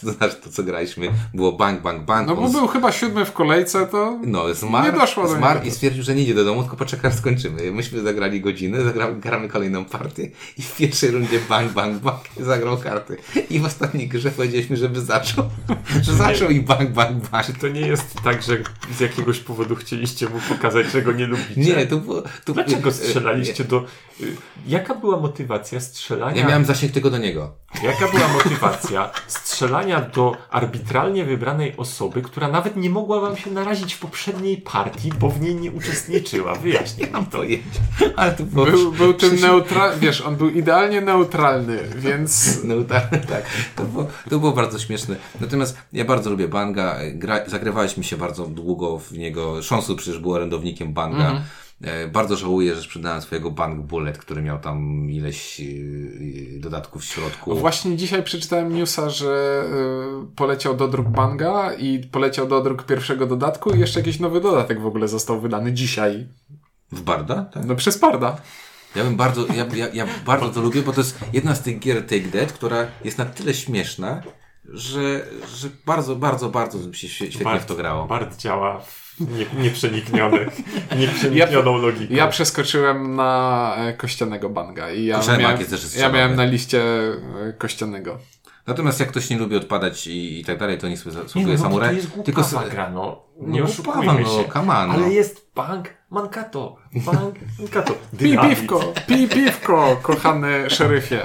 S1: To znaczy to, co graliśmy, było bang, bang, bang.
S2: No bo był chyba siódmy w kolejce, to
S1: No, zmarł,
S2: Nie doszło do
S1: zmarł i stwierdził, że nie idzie do domu, tylko poczeka, aż skończymy. Myśmy zagrali godzinę, zagramy, gramy kolejną partię i w pierwszej rundzie bang, bang, bang zagrał karty. I w ostatniej grze powiedzieliśmy, żeby zaczął. że zaczął i bang, bang, bang.
S3: Czy to nie jest tak, że z jakiegoś powodu chcieliście mu pokazać, czego nie lubicie?
S1: Nie, to było... To
S3: Dlaczego
S1: e,
S3: strzelaliście do... y, Jaka była motywacja strzelania...
S1: Ja miałem zasięg tylko do niego.
S3: Jaka była motywacja strzelania do arbitralnie wybranej osoby, która nawet nie mogła wam się narazić w poprzedniej partii, bo w niej nie uczestniczyła? Nam
S1: mam
S3: to.
S1: Ale to było...
S2: był, był tym
S1: przecież-
S2: neutralny, wiesz, on był idealnie neutralny, więc
S1: Neutralny, tak. To było, to było bardzo śmieszne. Natomiast ja bardzo lubię Banga. Gra, zagrywaliśmy się bardzo długo w niego. Szonsu przecież był orędownikiem Banga.
S2: Mhm.
S1: E, Bardzo żałuję, że sprzedałem swojego Bang Bullet, który miał tam ileś e, dodatków w środku.
S2: Właśnie dzisiaj przeczytałem newsa, że poleciał do druk Banga i poleciał do druk pierwszego dodatku i jeszcze jakiś nowy dodatek w ogóle został wydany dzisiaj.
S1: W Barda? Tak.
S2: No przez Parda.
S1: Ja bym bardzo, ja, ja, ja bardzo to lubię, bo to jest jedna z tych gier Take That, która jest na tyle śmieszna, że, że bardzo, bardzo, bardzo mi się świe- świetnie w to grało.
S3: Bart działa w nie, nieprzenikniony, nieprzeniknioną logiką.
S2: Ja przeskoczyłem na e, kościanego Banga i ja miałem,
S1: bank jest też
S2: ja miałem na liście e, kościanego.
S1: Natomiast jak ktoś nie lubi odpadać i, i tak dalej, to niech sobie
S3: Nie, no, no,
S1: samuraj.
S3: to jest
S1: Tylko
S3: głupawa
S1: sobie,
S3: gra, no.
S1: No
S3: Nie oszukujmy
S1: no,
S3: się.
S1: come on, no.
S3: Ale jest bank mankato. Bank mankato. Dynamit.
S2: piwko, pij piwko, kochany szeryfie.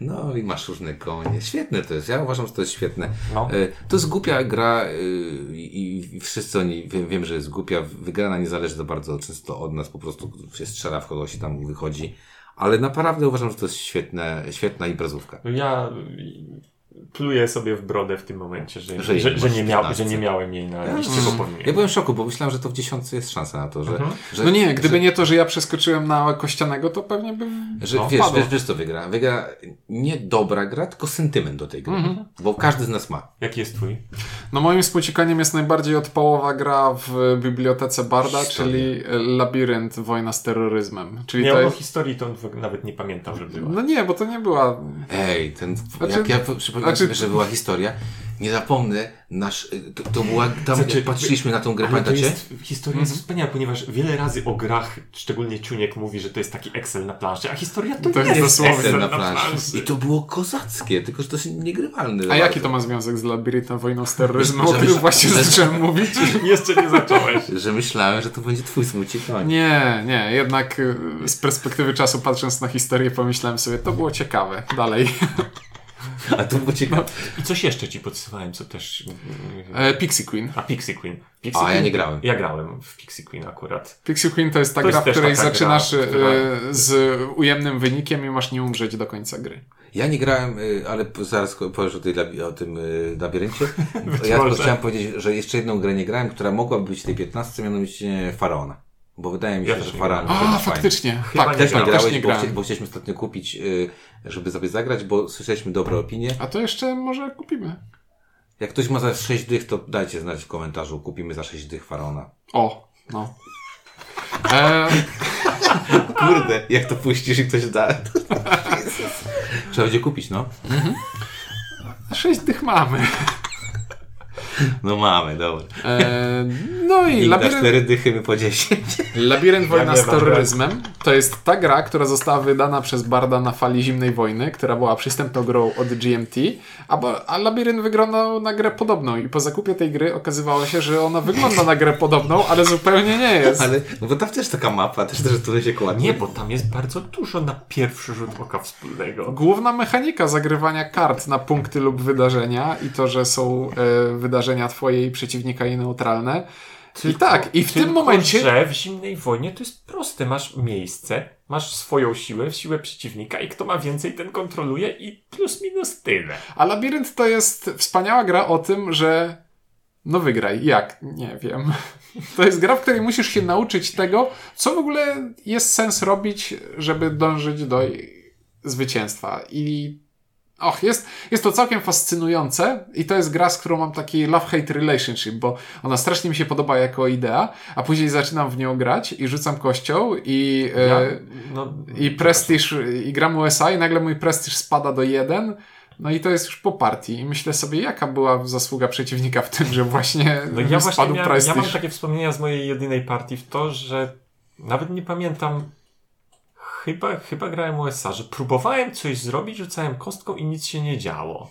S1: No i masz różne konie. Świetne to jest. Ja uważam, że to jest świetne.
S3: No.
S1: E, To jest głupia gra e, i, wszyscy oni, wiem, wiem, że jest głupia. Wygrana nie zależy za bardzo często od nas. Po prostu się strzela w kogoś i tam wychodzi. Ale naprawdę uważam, że to jest świetne, świetna imprezówka.
S3: Ja pluję sobie w brodę w tym momencie, że,
S1: Że
S3: że, że,
S1: nie
S3: że, nie,
S1: w
S3: miał,
S1: dwunastce.
S3: że nie miałem jej na
S1: Ja,
S3: liście,
S1: mm,
S3: bo powinienem.
S1: Ja byłem w szoku, bo myślałem, że to w dziesiątce jest szansa na to, że...
S3: Mhm.
S1: że
S2: No nie, gdyby
S1: że,
S2: nie to, że ja przeskoczyłem na kościanego, to pewnie by
S1: Że
S2: no,
S1: wiesz,
S2: padło.
S1: wiesz, wiesz co wygra? Wygra nie dobra gra, tylko sentyment do tej gry.
S2: Mhm.
S1: Bo każdy z nas ma.
S3: Jaki jest twój?
S2: No moim współciekaniem jest najbardziej odpałowa gra w bibliotece Barda,
S1: Historia.
S2: czyli Labirynt Wojna z terroryzmem. Czyli
S3: Nie, o
S2: jest...
S3: historii to nawet nie pamiętał, że była.
S2: No nie, bo to nie była...
S1: Ej, ten,
S2: Znaczy-
S1: jak ja przypominam
S2: znaczy-
S1: sobie, że była historia, nie zapomnę, nasz, to, to była, tam
S3: Znaczy,
S1: patrzyliśmy na tą grę,
S3: Ale to
S1: pamiętacie?
S3: jest, historia jest wspaniała, ponieważ wiele razy o grach, szczególnie Ciuniek mówi, że to jest taki Excel na planszy, a historia to,
S2: To
S3: jest,
S2: jest dosłownie
S1: Excel na
S3: planszy.
S1: planszy. I to było kozackie, tylko że to jest niegrywalne.
S2: A jaki to ma związek z Labiryntem Wojną z terroryzmem, o którym właśnie
S1: że-
S2: zacząłem mówić?
S3: Jeszcze nie zacząłeś.
S1: Że myślałem, że to będzie twój smucik koń.
S2: Nie, nie, jednak y, z perspektywy czasu patrząc na historię pomyślałem sobie, to było ciekawe. Dalej.
S1: A to było ciekawe.
S3: I coś jeszcze ci podsyłałem, co też...
S2: E, Pixie Queen.
S3: A Pixie Queen. Pixie
S1: A, ja
S3: Queen-
S1: nie grałem.
S3: Ja grałem w Pixie Queen akurat.
S2: Pixie Queen to jest ta
S3: To
S2: gra,
S3: jest
S2: w której zaczynasz
S3: gra, która-
S2: e, z ujemnym wynikiem i masz nie umrzeć do końca gry.
S1: Ja nie grałem, y, ale zaraz powiesz o, tej, o tym y, labiryncie. ja chciałem powiedzieć, że jeszcze jedną grę nie grałem, która mogłaby być w tej 15, mianowicie Faraona. Bo wydaje mi się,
S3: Ja też
S1: że Faraon
S2: A,
S1: fajny.
S2: faktycznie.
S3: Chyba
S2: tak,
S3: nie
S1: Też
S2: tak,
S1: nie
S2: też
S1: grałeś,
S2: nie
S1: bo, chci- bo chcieliśmy ostatnio kupić, y, żeby sobie zagrać, bo słyszeliśmy dobre opinie.
S2: A to jeszcze może kupimy.
S1: Jak ktoś ma za 6 dych, to dajcie znać w komentarzu. Kupimy za 6 dych Faraona.
S2: O, no. E,
S1: Kurde, jak to puścisz i ktoś da. Trzeba będzie kupić, no.
S2: sześć tych mamy.
S1: No mamy, dobra.
S2: E, no i
S1: I
S2: labirynt,
S1: 4 dychy, my po 10.
S2: Labirynt Wojna
S3: nie
S2: z terroryzmem to jest ta gra, która została wydana przez Barda na fali zimnej wojny, która była przystępną grą od GMT, a, bo- a Labirynt wyglądał na grę podobną i po zakupie tej gry okazywało się, że ona wygląda na grę podobną, ale zupełnie nie jest.
S1: Ale, no bo tam też taka mapa, też, też tu się kładnie.
S3: Nie, bo tam jest bardzo dużo na pierwszy rzut oka wspólnego.
S2: Główna mechanika zagrywania kart na punkty lub wydarzenia i to, że są e, wydarzenia twojej przeciwnika i neutralne. I tak, i w tym
S3: Tylko,
S2: momencie...
S3: że w zimnej wojnie to jest proste. Masz miejsce, masz swoją siłę, siłę przeciwnika i kto ma więcej, ten kontroluje i plus minus tyle.
S2: A Labirynt to jest wspaniała gra o tym, że no wygraj. Jak? Nie wiem. To jest gra, w której musisz się nauczyć tego, co w ogóle jest sens robić, żeby dążyć do zwycięstwa. I och, jest, jest to całkiem fascynujące i to jest gra, z którą mam taki love-hate relationship, bo ona strasznie mi się podoba jako idea, a później zaczynam w nią grać i rzucam kością i...
S3: Ja,
S2: e,
S3: no,
S2: i prestiż, i gram USA i nagle mój prestiż spada do jeden. No i to jest już po partii. I myślę sobie, jaka była zasługa przeciwnika w tym, że właśnie
S3: No ja właśnie
S2: spadł
S3: miałem, ja mam
S2: prestiż.
S3: takie wspomnienia z mojej jedynej partii w to, że nawet nie pamiętam, chyba, chyba grałem USA, że próbowałem coś zrobić, rzucałem kostką i nic się nie działo.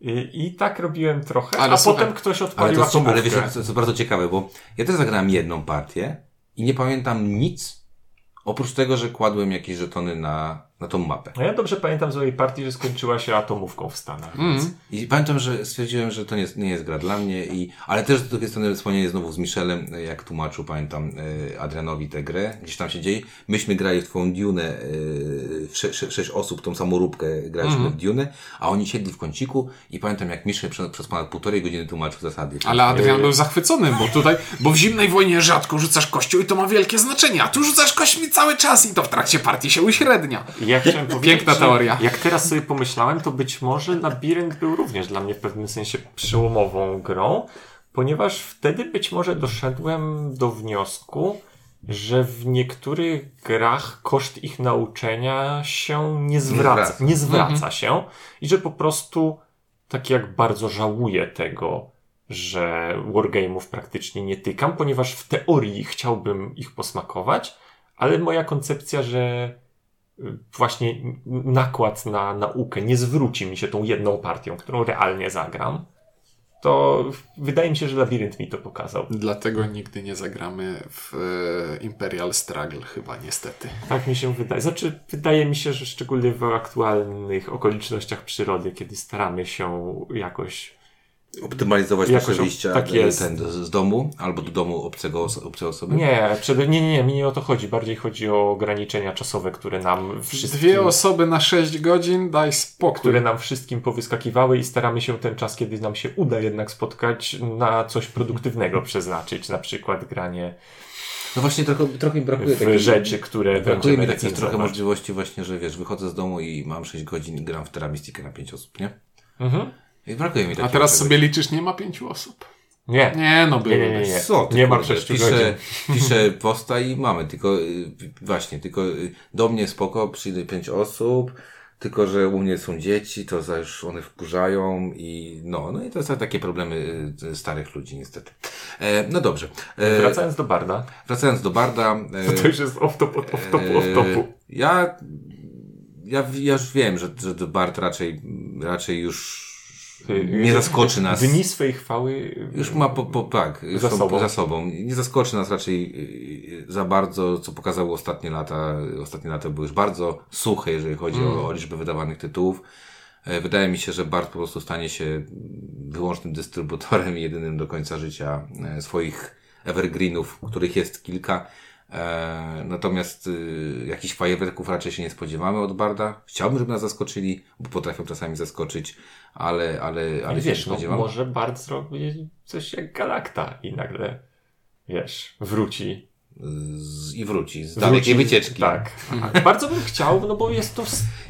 S3: I, i tak robiłem trochę,
S2: Ale
S3: a
S2: słuchaj,
S3: potem ktoś
S1: Ale,
S3: odpalił
S1: to, ale
S3: atomówkę.
S1: wiecie, co, co bardzo ciekawe, bo ja też zagrałem jedną partię i nie pamiętam nic, oprócz tego, że kładłem jakieś żetony na, na tą mapę.
S3: No ja dobrze pamiętam z mojej partii, że skończyła się atomówką w Stanach. Więc...
S2: Mm.
S1: I pamiętam, że stwierdziłem, że to nie jest, nie jest gra dla mnie, i, ale też z drugiej strony wspomnienie znowu z Michelem, jak tłumaczył, pamiętam, e, Adrianowi tę grę, gdzieś tam się dzieje. Myśmy grali w twoją Dune, e, w sze, sze, sześć osób, tą samą róbkę graliśmy w Dune, a oni siedli w kąciku i pamiętam, jak Michel przez, przez ponad półtorej godziny tłumaczył zasady.
S2: Ale Adrian był zachwycony, bo tutaj, bo w zimnej wojnie rzadko rzucasz kością i to ma wielkie znaczenie, a tu rzucasz kośćmi cały czas i to w trakcie partii się uśrednia.
S3: Ja chciałem powiedzieć,
S2: Piękna teoria.
S3: Jak teraz sobie pomyślałem, to być może Labirynt był również dla mnie w pewnym sensie przełomową grą, ponieważ wtedy być może doszedłem do wniosku, że w niektórych grach koszt ich nauczenia się nie zwraca. Nie zwraca się i że po prostu tak jak bardzo żałuję tego, że wargame'ów praktycznie nie tykam, ponieważ w teorii chciałbym ich posmakować, ale moja koncepcja, że właśnie nakład na naukę nie zwróci mi się tą jedną partią, którą realnie zagram, to wydaje mi się, że labirynt mi to pokazał.
S2: Dlatego nigdy nie zagramy w e, Imperial Struggle chyba niestety.
S3: Tak mi się wydaje. Znaczy, wydaje mi się, że szczególnie w aktualnych okolicznościach przyrody, kiedy staramy się jakoś
S1: Optymalizować
S3: Jakoś
S1: nasze wyjścia
S3: tak jest.
S1: ten, z, domu albo do domu obcego, obcej osoby.
S3: Nie, przede, nie, nie, mi nie o to chodzi. Bardziej chodzi o ograniczenia czasowe, które nam wszystkim,
S2: Dwie osoby na 6 godzin, daj spokój.
S3: które nam wszystkim powyskakiwały i staramy się ten czas, kiedy nam się uda jednak spotkać, na coś produktywnego przeznaczyć. Na przykład granie
S1: No właśnie trochę, trochę mi brakuje
S3: w
S1: takiej-
S3: rzeczy, które
S1: Brakuje mi takich trochę możliwości właśnie, że wiesz, wychodzę z domu i mam 6 godzin i gram w Terramistikę na 5 osób, nie?
S3: Mhm.
S1: I brakuje mi
S2: A teraz
S1: czegoś.
S2: sobie liczysz, nie ma pięciu osób.
S3: Nie.
S2: Nie, no było.
S3: Nie, nie, nie, nie.
S1: Co ty,
S3: Nie ma 6
S1: piszę,
S3: godzin.
S1: piszę posta i mamy, tylko y, właśnie, tylko y, do mnie spoko, przyjdzie 5 osób, tylko że u mnie są dzieci, to za już one wkurzają i no, no i to są takie problemy y, starych ludzi niestety. E, no dobrze. E,
S3: Wracając do Barda,
S1: wracając do Barda. E,
S3: to już jest off-top, off-topu, off-topu.
S1: E, Ja, ja, ja już wiem, że, że Bart raczej, raczej już nie zaskoczy nas.
S3: Dni swej chwały
S1: Już ma po, po, tak,
S3: Za sobą.
S1: za sobą. Nie zaskoczy nas raczej yy, za bardzo, co pokazały ostatnie lata. Ostatnie lata były już bardzo suche, jeżeli chodzi
S3: Mm.
S1: o, o liczbę wydawanych tytułów. E, Wydaje mi się, że Bart po prostu stanie się wyłącznym dystrybutorem i jedynym do końca życia e, swoich evergreenów, których jest kilka. E, natomiast y, jakichś fajerwerków raczej się nie spodziewamy od Barda. Chciałbym, żeby nas zaskoczyli, bo potrafią czasami zaskoczyć, ale, ale, ale się
S3: wiesz,
S1: nie
S3: no, może Bart zrobi coś jak Galakta i nagle, wiesz, wróci.
S1: Z, i wróci z
S3: wróci
S1: dalekiej wycieczki.
S3: Tak. tak. Bardzo bym chciał, no bo jest to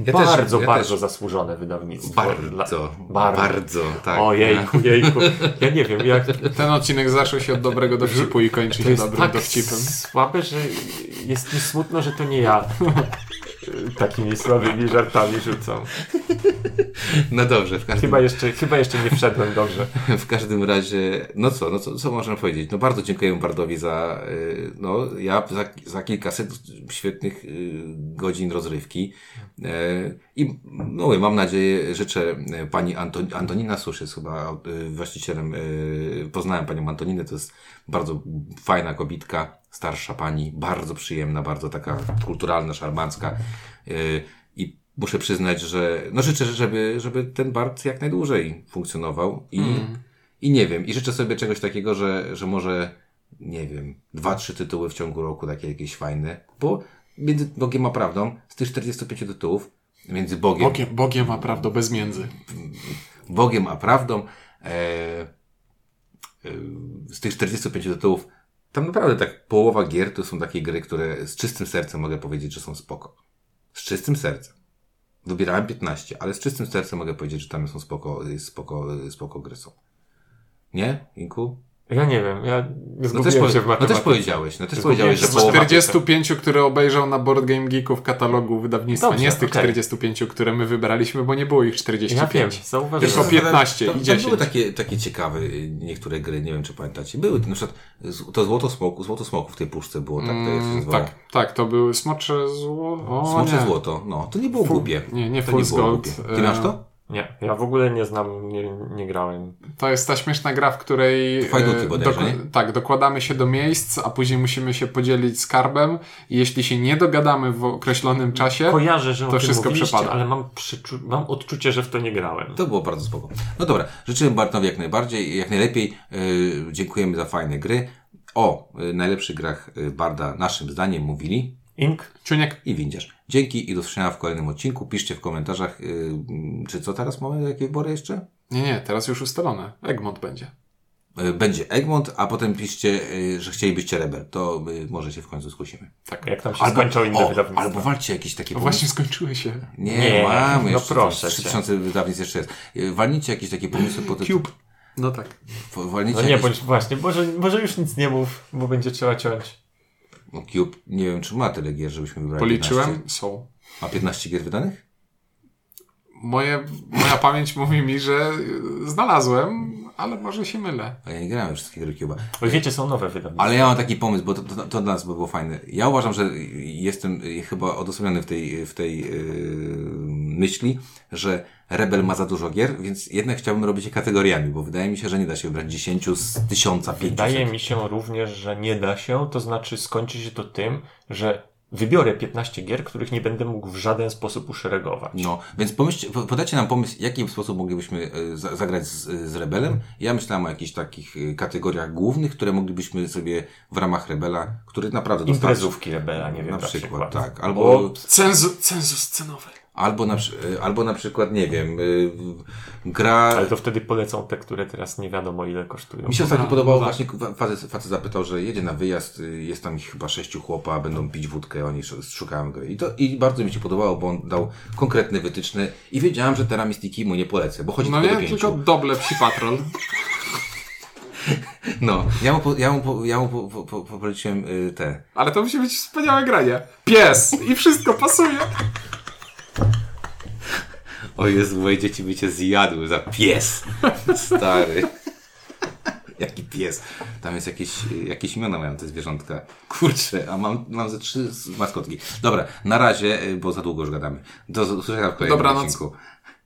S1: Ja też-
S3: bardzo,
S1: ja
S3: bardzo
S1: też.
S3: zasłużone wydawnictwo.
S1: Bardzo,
S3: Dla-
S1: bardzo,
S3: bardzo.
S1: tak.
S3: O jejku, jejku. Ja nie wiem, jak
S2: Ten odcinek zaczął się od dobrego dowcipu i kończy się dobrym
S3: tak
S2: dowcipem.
S3: słabe, że jest mi smutno, że to nie ja takimi słabymi żartami rzucam.
S1: No dobrze, w każdym,
S3: Chyba jeszcze, chyba jeszcze nie wszedłem dobrze.
S1: w każdym razie, no co, no co, co możemy powiedzieć? No bardzo dziękuję Bardowi za, y, no ja za, za kilkaset świetnych y, godzin rozrywki. Y, I no mam nadzieję, życzę y, pani Anton, Antonina Susz jest chyba y, właścicielem, poznałem panią Antoninę, to jest bardzo fajna kobitka, starsza pani, bardzo przyjemna, bardzo taka kulturalna, szarmancka. Muszę przyznać, że no życzę, żeby, żeby ten Bart jak najdłużej funkcjonował i, i nie wiem, i życzę sobie czegoś takiego, że, że może, nie wiem, dwa, trzy tytuły w ciągu roku, takie jakieś fajne, bo między Bogiem a Prawdą, z tych 45 tytułów, między Bogiem,
S2: Bogiem, Bogiem a prawdą bez między.
S1: Bogiem a Prawdą, e, e, z tych 45 tytułów, tam naprawdę tak połowa gier to są takie gry, które z czystym sercem mogę powiedzieć, że są spoko. Z czystym sercem. Wybierałem 15, ale z czystym sercem mogę powiedzieć, że tam są spoko, spoko, spoko gry są. Nie, Inku?
S3: Ja nie wiem, ja
S1: No
S3: zgubiłem
S1: też,
S3: się w
S1: powie, no
S3: matematyce.
S1: też powiedziałeś, no też
S3: Zgubiłem
S1: powiedziałeś, że
S3: matematyce.
S2: 45, które obejrzał na Board Game Geeku w katalogu wydawnictwa.
S3: Dobrze,
S2: nie z tych
S3: okej.
S2: 45, które my wybraliśmy, bo nie było ich 45.
S3: Ja wiem, zauważyłem.
S2: Tylko 15
S1: tam,
S2: i
S1: tam
S2: 10.
S1: były takie, takie ciekawe y, niektóre gry, nie wiem czy pamiętacie. Były, na przykład z- to Złoto Smoku, Złoto Smoku w tej puszce było, tak to się
S2: Mm, tak, tak, to były smocze zło... O,
S1: Smocze
S2: nie.
S1: Złoto, no, to nie było
S2: Fu-
S1: głupie.
S2: nie, nie
S1: to
S2: Fool's
S1: było
S2: Gold,
S1: głupie. Ty
S2: e,
S1: masz to?
S3: Nie, ja w ogóle nie znam, nie, nie grałem.
S2: To jest ta śmieszna gra, w której
S1: Fajduki
S2: e,
S1: bodajże,
S2: tak, dokładamy się do miejsc, a później musimy się podzielić skarbem i jeśli się nie dogadamy w określonym czasie,
S3: Kojarzę, że
S2: to wszystko przepada.
S3: ale mam, przyczu- mam odczucie, że w to nie grałem.
S1: To było bardzo spoko. No dobra, życzymy Bartowi jak najbardziej, jak najlepiej. Yy, dziękujemy za fajne gry. O yy, najlepszych grach Barda naszym zdaniem mówili
S3: Ink?
S2: Ciuniek,
S1: i Windziarz. Dzięki i do usłyszenia w kolejnym odcinku. Piszcie w komentarzach, yy, czy co teraz mamy, jakie wybory jeszcze?
S2: nie, nie, teraz już ustalone. Egmont będzie.
S1: Yy, Będzie Egmont, a potem piszcie, yy, że chcielibyście Rebel. To yy, może się w końcu skusimy.
S2: Tak.
S3: Jak tam się skończą inne
S1: o,
S3: wydawnictwa.
S1: albo walcie jakieś takie
S2: No właśnie skończyły się.
S1: Nie,
S3: Nie,
S1: mamy
S3: no
S1: jeszcze
S3: proszę
S1: tam
S3: cię.
S1: 3000 wydawnictw jeszcze jest. Yy, Walnijcie jakieś takie pomysły po tytuł.
S2: Cube. No tak.
S1: Walnijcie
S3: No nie,
S1: jakieś...
S3: bądź właśnie, może, może już nic nie mów, bo będzie trzeba ciąć.
S1: No, Cube, nie wiem czy ma tyle gier, żebyśmy wybrali
S2: Policzyłem,
S1: 15.
S2: są.
S1: Ma 15 gier wydanych?
S2: Moje, moja pamięć mówi mi, że znalazłem, ale może się mylę.
S1: A ja nie grałem wszystkie gry Cube'a.
S3: Bo wiecie, są nowe wydawnictwa.
S1: Ale ja mam taki pomysł, bo to, to, to dla nas by było fajne. Ja uważam, że jestem chyba odosobniony w tej, w tej yy, myśli, że Rebel ma za dużo gier, więc jednak chciałbym robić je kategoriami, bo wydaje mi się, że nie da się wybrać 10 z 1500.
S3: Wydaje mi się również, że nie da się, to znaczy skończy się to tym, że wybiorę 15 gier, których nie będę mógł w żaden sposób uszeregować.
S1: No, więc pomyślcie, po- podajcie nam pomysł, w jaki sposób moglibyśmy za- zagrać z, z Rebelem. Ja myślałem o jakichś takich y, kategoriach głównych, które moglibyśmy sobie w ramach Rebela, który naprawdę dostarczy.
S3: Imprezówki Rebela, nie wiem,
S1: Na
S3: na,
S1: przykład,
S3: przykład.
S1: tak. Albo,
S3: Bo
S2: Cenzu, cenzus scenowy.
S1: Albo, na, y, albo na przykład, nie wiem, y, gra...
S3: Ale to wtedy polecą te, które teraz nie wiadomo ile kosztują.
S1: Mi się ostatnio podobało,
S2: no
S1: właśnie facet, facet zapytał, że jedzie na wyjazd, y, jest tam ich chyba sześciu chłopa, będą pić wódkę, oni sz- szukają gry. I, to, I bardzo mi się podobało, bo on dał konkretne wytyczne i wiedziałem, że Teramistiki mu nie polecę, bo chodzi
S2: No
S1: tylko
S2: nie,
S1: do pięciu.
S2: tylko doble psi patrol.
S1: No, ja mu, po, ja mu, po, ja mu po, po poleciłem y, te.
S2: Ale to musi być wspaniałe granie. Pies! I wszystko pasuje.
S1: O Jezu, moje dzieci by cię zjadły za pies. Stary. Jaki pies. Tam jest jakieś, jakieś imiona mają te zwierzątka. Kurczę, a mam, mam ze trzy maskotki. Dobra, na razie, y, bo za długo już gadamy. Do usłyszenia w kolejnym
S2: Dobranoc.
S1: odcinku.